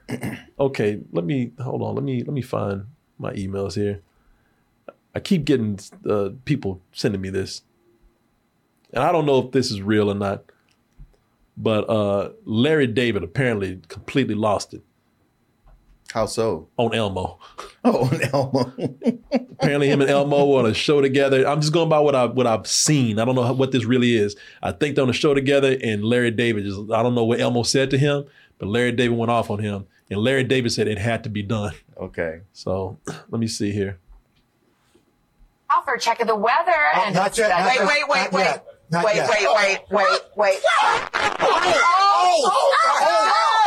Okay, let me hold on. Let me let me find my emails here. I keep getting uh, people sending me this, and I don't know if this is real or not. But uh, Larry David apparently completely lost it How so? on Elmo. Oh, on Elmo. Apparently, him and Elmo were on a show together. I'm just going by what I what I've seen. I don't know how- what this really is. I think they're on a show together, and Larry David just I don't know what Elmo said to him, but Larry David went off on him, and Larry David said it had to be done. okay. So let me see here. out for a check of the weather. Oh, and not yet, not wait, yet, wait, wait, not wait, yet, not wait, yet. wait, wait, wait, wait. Oh, oh, oh, oh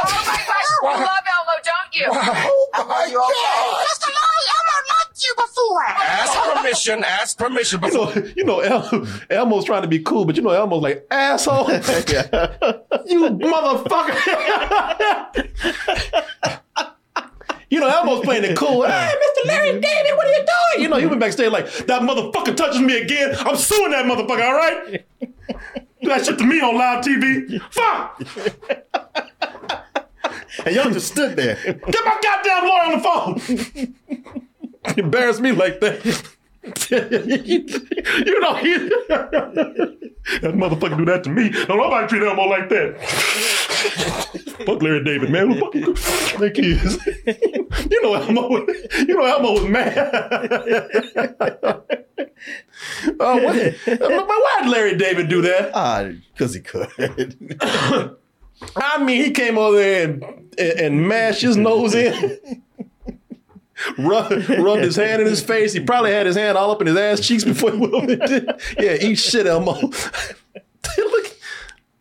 Oh my gosh, you love Elmo, don't you? Elmo, are you okay? Mr. Molly, Elmo loved you before. Ask permission. Ask permission You know, you know, El, Elmo's trying to be cool, but you know, Elmo's like asshole. you motherfucker. You know, Elmo's playing it cool. Hey, Mr. Larry David, what are you doing? You know, he went backstage like, that motherfucker touches me again. I'm suing that motherfucker, all right? Do that shit to me on live TV. Fuck! And y'all just stood there. Get my goddamn lawyer on the phone. Embarrass me like that. you know, he, that motherfucker do that to me. Don't nobody treat Elmo like that. Fuck Larry David, man. Who the fuck that kid is? you know Elmo. You know Elmo was mad. oh, what? But why did Larry David do that? Ah, because he could. I mean, he came over there and, and, and mashed his nose in. Rub, rubbed his hand in his face. He probably had his hand all up in his ass cheeks before he went over there. Yeah, eat shit, Elmo. Look,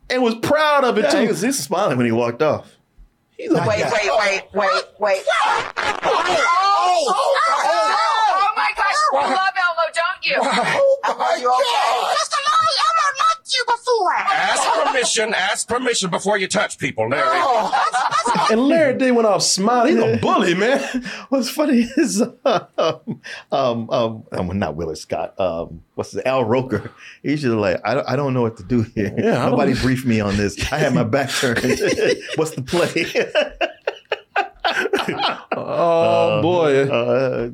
and was proud of it Yeah, too. he was, he was smiling when he walked off. He's a Wait, wait, wait, wait, wait. Oh, oh, oh, oh Oh! my gosh, you love Elmo, don't you? Are you okay? Mr. Larry, Elmo loved you before. Ask permission. Ask permission before you touch people, Larry. And Larry David went off smiling. He's a bully, man. What's funny is, um, um, um, not Willard Scott. Um, what's the Al Roker? He's just like, I don't, I don't know what to do here. Yeah, Nobody briefed me on this. I had my back turned. what's the play? Oh boy. Uh,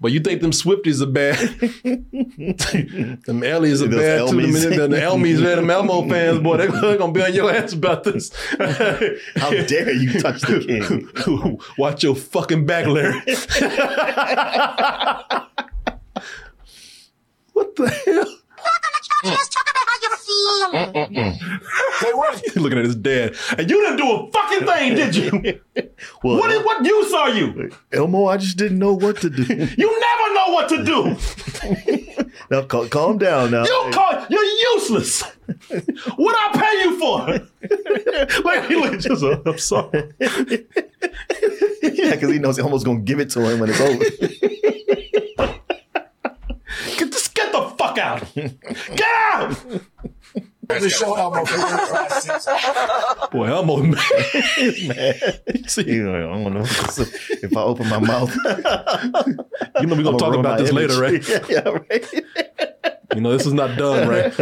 But you think them Swifties are bad? them Ellies are bad too. Them, Elmies. them, them Elmies, man, them Elmo fans, boy, they're gonna be on your ass about this. How dare you touch the king? Watch your fucking back, Larry. what the hell? Let's talk about how you're feeling. Say what? He's looking at his dad. And you didn't do a fucking thing, did you? Well, what, what use are you? Elmo, I just didn't know what to do. You never know what to do. now, cal- calm down now. You call, you're useless. what I pay you for? like, he look just, uh, I'm sorry. yeah, because he knows Elmo's going to give it to him when it's over. Get, just get the fuck out. Get out. The show Elmo for your classes. Boy, Elmo, man. See, I don't know if I open my mouth. You know we're gonna talk about this later, right? yeah, yeah, right. You know this is not done, right?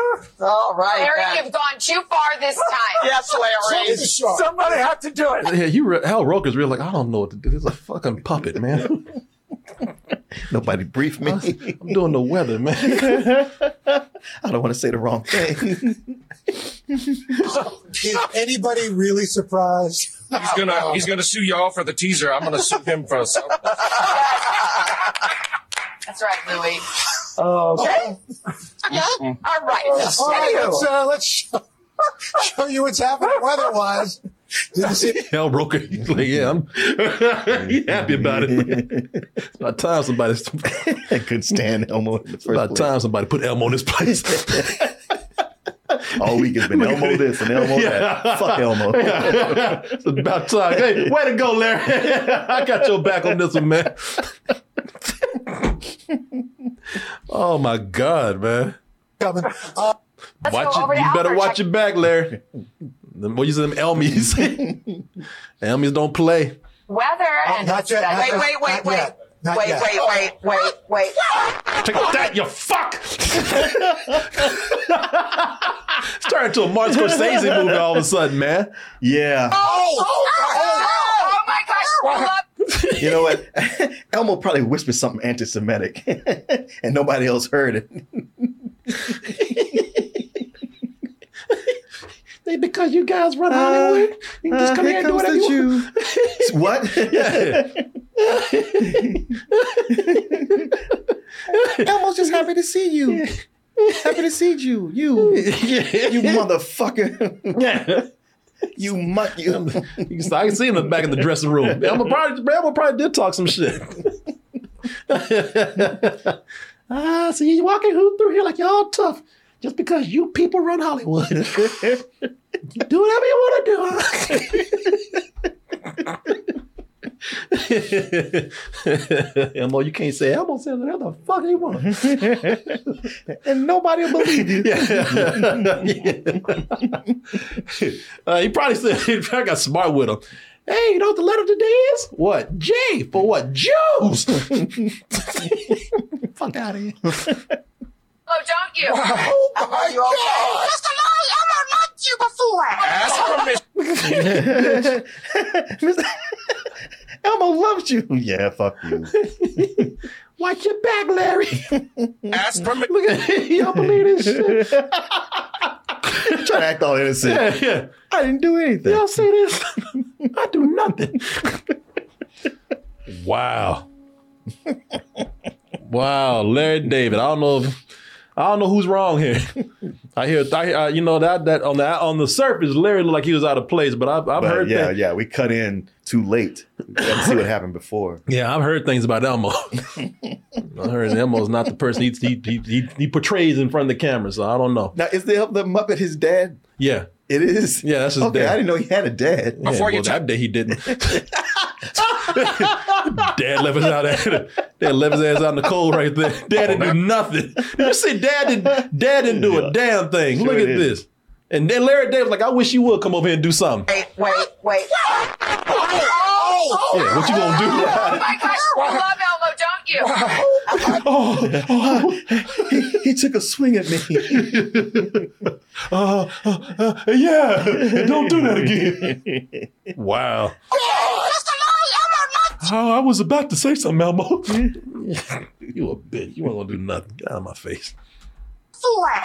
All right. Larry, then. you've gone too far this time. Yes, Larry. Somebody had to do it. yeah, you re- Al Roker's real like I don't know what to do. He's a fucking puppet, man. Nobody briefed me. I'm doing the weather, man. I don't want to say the wrong thing. Is anybody really surprised? He's gonna he's gonna sue y'all for the teaser. I'm gonna sue him for assault. That's right, Louie. Okay. All right. All right, let's, uh, let's show, show you what's happening weather-wise. Didn't see Al Roker, he's like, yeah, I'm happy about it. It's about time somebody. I couldn't stand Elmo in the first about place. time somebody put Elmo in his place. All week has been Elmo this and Elmo that. Fuck Elmo. it's about time. Hey, way to go, Larry. I got your back on this one, man. oh my God, man. coming. Uh, watch it. You better Albert. watch your back, Larry. Them, what you say, them Elmies? Elmies don't play. Weather and not yet, not Wait, yet, wait, wait, not wait. yet, Wait, yet. wait, wait, wait, wait. Take that, you fuck! it's turned into a Martin Scorsese movie all of a sudden, man. Yeah. Oh, oh, oh my gosh, you love You know what? Elmo probably whispered something anti-Semitic, and nobody else heard it. Because you guys run Hollywood, you can just come Uh, here and do comes whatever the you want. what? Elmo's just happy to see you. Happy to see you. You. You motherfucker. Yeah. You muck you. You can, I can see him back in the dressing room. Elmo probably, Elmo probably did talk some shit. ah, see you walking who- through here like y'all tough. Just because you people run Hollywood. do whatever you want to do. Elmo, you can't say Elmo says whatever the fuck he want. and nobody will believe you. uh, he probably said he probably got smart with him. Hey, you know what the letter today is? What? J for what? Jews. Fuck out of here. Oh, don't you? Are oh, you okay? Mr. Larry, Elmo loved you before. Ask permission. Elmo loves you. Yeah, fuck you. Watch your back, Larry. Ask for me. Look at y'all believe this shit. Trying to act all innocent. Yeah, yeah. I didn't do anything. Y'all see this? I do nothing. wow. wow, Larry David. I don't know if I don't know who's wrong here. I hear, I, uh, you know that that on the on the surface, Larry looked like he was out of place, but I've, I've But heard yeah, things- yeah, we cut in too late. To see what happened before. Yeah, I've heard things about Elmo. I heard Elmo's not the person he, he, he, he, he portrays in front of the camera, so I don't know. Now, is the the Muppet his dad? Yeah. It is. Yeah, that's his okay, dad. I didn't know he had a dad. Yeah, well, that day he didn't. Dad left us out there. Dad left his ass out in the cold right there. Dad didn't oh, do nothing. You see Dad didn't Dad didn't do a damn thing. Sure Look at didn't. this. And then Larry David was like, I wish you would come over here and do something. Wait, wait, wait. Yeah, what you gonna do? Oh my gosh, you love Elmo, don't you? oh, oh, he, he took a swing at me. uh, uh, uh, yeah, don't do that again. Wow. Oh, I was about to say something, Elmo. you a bitch. You weren't gonna do nothing. Get out of my face.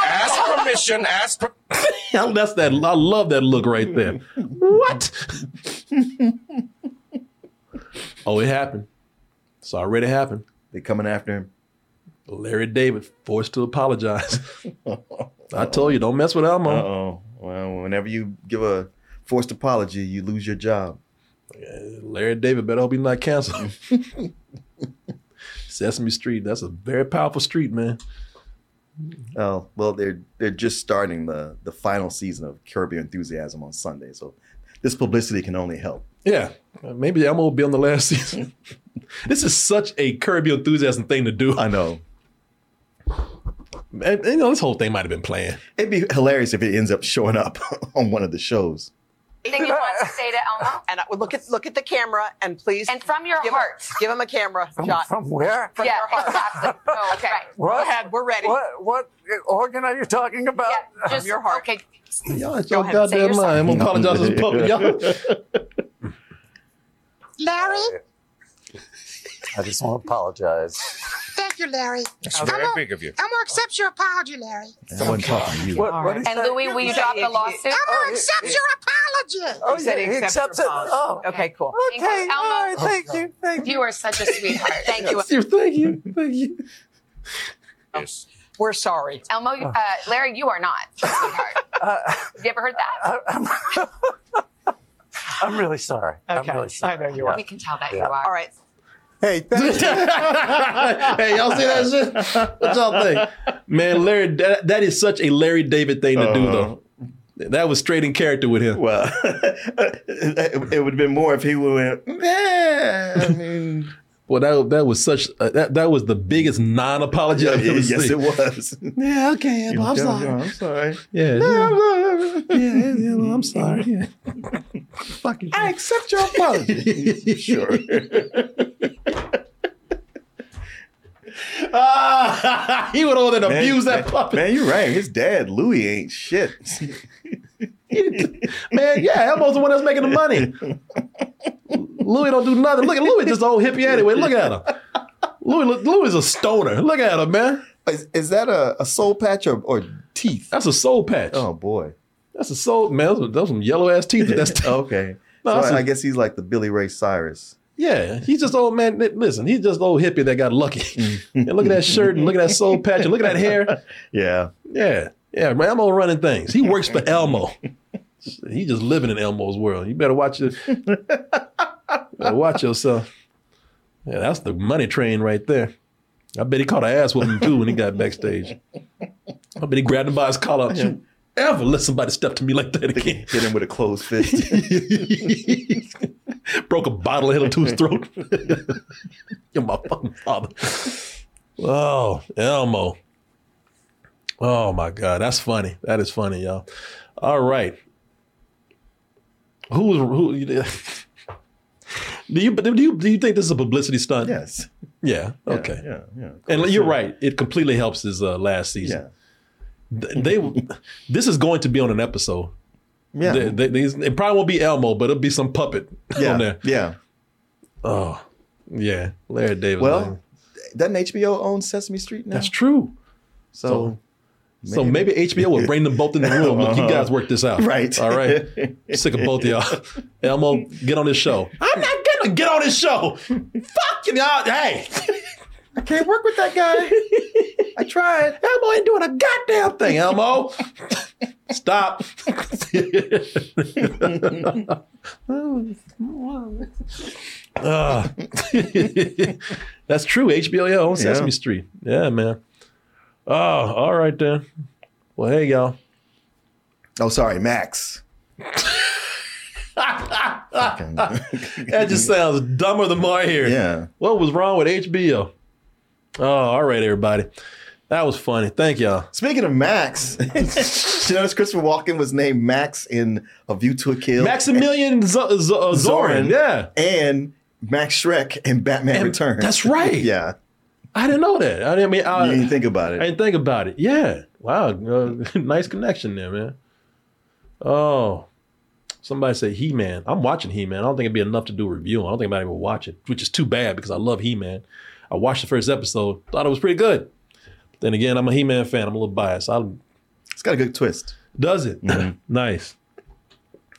Ask permission. Ask per- That's that. I love that look right there. What? oh, it happened. It's already happened. They coming after him. Larry David forced to apologize. I told you, don't mess with Elmo. Uh oh. Well, whenever you give a forced apology, you lose your job. Larry David better hope he's not canceled. Sesame Street, that's a very powerful street, man. Oh well, they're they're just starting the the final season of Curb Your Enthusiasm on Sunday, so this publicity can only help. Yeah, uh, maybe Elmo will be on the last season. this is such a Curb Your Enthusiasm thing to do. I know. And, you know, this whole thing might have been planned. It'd be hilarious if it ends up showing up on one of the shows. Anything you want to say to Elmo? And I, look at look at the camera and please And from your give heart. Him, give him a camera shot. From where? From yeah, your heart. exactly. Oh, okay. Go ahead, we're ready. What what organ are you talking about? Yeah, just your heart. Okay. Y'all, it's Go your ahead, say goddamn your mind. I'm gonna apologize to the public. Y'all. Larry, I just want to apologize. thank you, Larry. That's I'm very gonna- big of you. I'm gonna accept your apology, Larry. I wasn't talking to you. What, what is And that? Louis, will you drop the lawsuit? I'm Oh, gonna accept your apology. Oh, He said he he accepts accepts it. Oh, Okay, cool. okay. Elmo. All right, thank you. Thank you. You are such a sweetheart. Thank you. Thank you. Thank you. Yes. We're sorry. Elmo, uh, Larry, you are not a sweetheart. Have you ever heard that? I, I'm, I'm really sorry. Okay. I'm really sorry. I know you are. We can tell that you are. All right. Hey, thank you. hey, y'all see that shit? What y'all think? Man, Larry, that, that is such a Larry David thing to do, though. That was straight in character with him. Well, it, it would have been more if he would have went, yeah. I mean, Well, that that was such uh, that that was the biggest non-apology I've ever yes, seen. it was. Yeah, okay, You I'm know, sorry. I'm sorry. Yeah, yeah, yeah, yeah, well, I'm sorry. Yeah. Fuck you. I accept your apology. sure. Ah, he went over there and abused that man, puppet. Man, you're right. His dad, Louis, ain't shit. Man, yeah, Elmo's the one that's making the money. Louis don't do nothing. Look at Louis, just old hippie anyway. Look at him. Louis, Louis is a stoner. Look at him, man. Is, is that a, a soul patch or, or teeth? That's a soul patch. Oh boy. That's a soul man. Those, some yellow ass teeth. That's okay. No, so I a- guess he's like the Billy Ray Cyrus. Yeah, he's just old man. Listen, he's just old hippie that got lucky. Mm. and look at that shirt and look at that soul patch and look at that hair. Yeah. Yeah, yeah. Elmo running things. He works for Elmo. He just living in Elmo's world. You better watch it. better watch yourself. Yeah, that's the money train right there. I bet he caught an ass whooping too when he got backstage. I bet he grabbed him by his collar. You ever let somebody step to me like that again. Hit him with a closed fist. Broke a bottle, hit him to his throat. You're my fucking father. Oh, Elmo. Oh my God, that's funny. That is funny, y'all. All right. Who's who? Do you do you do you think this is a publicity stunt? yes. Yeah. Okay. Yeah. Yeah. And you're right. It completely helps his uh, last season. They, they this is going to be on an episode. Yeah. They- they- these- it probably won't be Elmo, but it'll be some puppet Yeah. on there. Yeah. Oh, yeah. Larry David. Well, doesn't HBO own Sesame Street now? That's true. So, So maybe HBO will bring them both in the room. Look, you Uh-huh. guys work this out. Right. All right. Sick of both of y'all. Elmo, get on this show. I'm not gonna get on this show. Fuck you, y'all. Hey. I can't work with that guy. I tried. Elmo ain't doing a goddamn thing, Elmo. Stop. Ah. that's true. HBO yeah, on Sesame Yeah. Street. Yeah, man. Oh, all right then. Well, hey, y'all. Oh, sorry, Max. that just sounds dumber the more I hear. Yeah. What was wrong with HBO? Oh, all right, everybody. That was funny. Thank y'all. Speaking of Max, you notice Christopher Walken was named Max in A View to a Kill. Maximilian Z- Z- uh, Zorin. Yeah. And Max Shreck in Batman And- Returns. that's right. yeah. I didn't know that. I didn't mean. I, you didn't think about it. I didn't think about it. Yeah. Wow. Uh, nice connection there, man. Oh. Somebody said He Man. I'm watching He Man. I don't think it'd be enough to do a review. I don't think might even watch it, which is too bad because I love He Man. I watched the first episode, thought it was pretty good. But then again, I'm a He Man fan. I'm a little biased. I, It's got a good twist. does it? nice.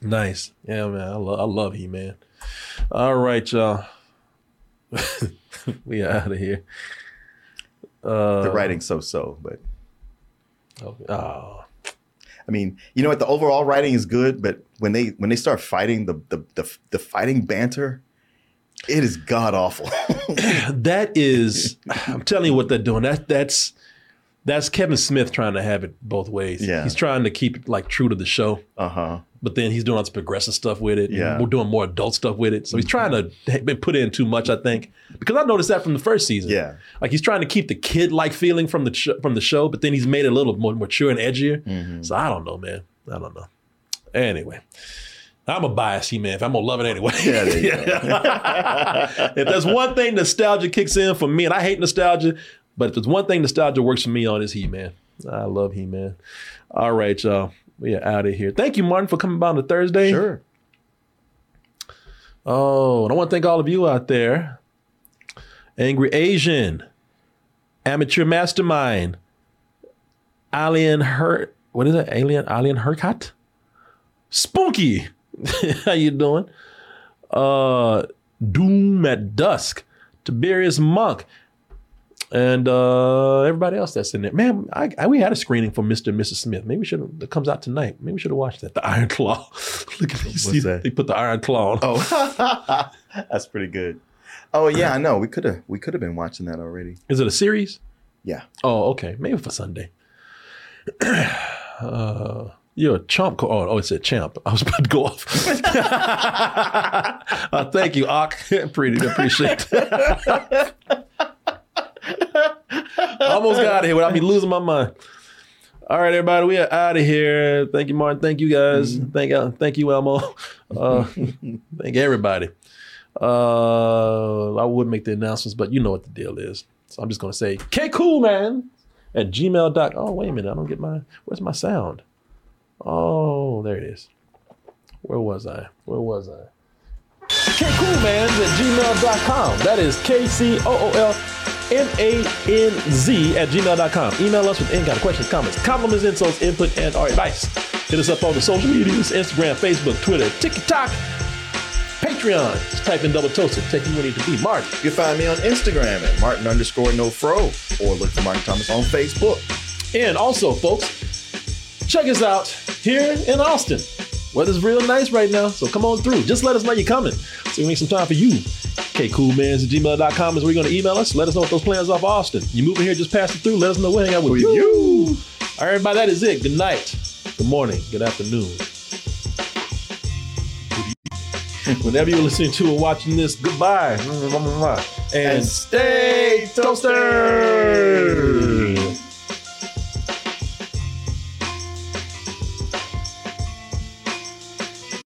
Nice. Yeah, man. I, lo- I love He Man. All right, y'all. we are out of here. Uh, The writing's so-so, but Oh, I mean, you know what? The overall writing is good, but when they when they start fighting, the the the, the fighting banter, it is god awful. that is, I'm telling you what they're doing. That that's that's Kevin Smith trying to have it both ways. Yeah. he's trying to keep it like true to the show, uh huh. but then he's doing all this progressive stuff with it. Yeah. we're doing more adult stuff with it. So he's trying to put in too much, I think, because I noticed that from the first season. Yeah. like he's trying to keep the kid like feeling from the sh- from the show, but then he's made it a little more mature and edgier. Mm-hmm. So I don't know, man. I don't know. Anyway. I'm a bias he man. If I'm gonna love it anyway. Yeah, if there's one thing nostalgia kicks in for me, and I hate nostalgia, but if there's one thing nostalgia works for me on is He Man. I love He Man. All right, y'all. We are out of here. Thank you, Martin, for coming by on a Thursday. Sure. Oh, and I want to thank all of you out there. Angry Asian, Amateur Mastermind, Alien Hurt. What is it? Alien Alien Hercott? Spunky. How you doing? Uh Doom at Dusk, Tiberius Monk, and uh everybody else that's in there. Man, I, I we had a screening for Mr. and Mrs. Smith. Maybe we should have that comes out tonight. Maybe we should have watched that. The Iron Claw. Look at these. That? They put the Iron Claw on. Oh, that's pretty good. Oh yeah, I know. We could have we could have been watching that already. Is it a series? Yeah. Oh, okay. Maybe for Sunday. uh, you're a chump. co- Oh, oh, it said champ. I was about to go off. uh, thank you, Ak. Pretty appreciate it. Almost got out of here without me losing my mind. All right, everybody, we are out of here. Thank you, Martin. Thank you, guys. Thank uh, thank you, Elmo. Uh, thank everybody. Uh, I would make the announcements, but you know what the deal is. So I'm just gonna say, K cool man at gmail.com. Oh, wait a minute, I don't get my where's my sound? Oh, there it is. Where was I? Where was I? Kcoolmanz at gmail.com. That is K-C-O-O-L-M-A-N-Z at gmail.com. Email us with any kind of questions, comments, compliments, insults, input, and our advice. Hit us up on the social medias, Instagram, Facebook, Twitter, TikTok, Patreon. Just type in double toasted. Take you where you need to be. Martin. You can find me on Instagram at Martin underscore no fro or look for Martin Thomas on Facebook. And also, folks, check us out here in Austin. Weather's real nice right now, so come on through. Just let us know you're coming. So we make some time for you. KCoolmanz at gmail.com is where you're going to email us. Let us know what those plans are for Austin. You moving here, just pass it through. Let us know when hang out with you. All right, everybody, that is it. Good night, good morning, good afternoon. Whenever you're listening to or watching this, goodbye. And, stay toasters.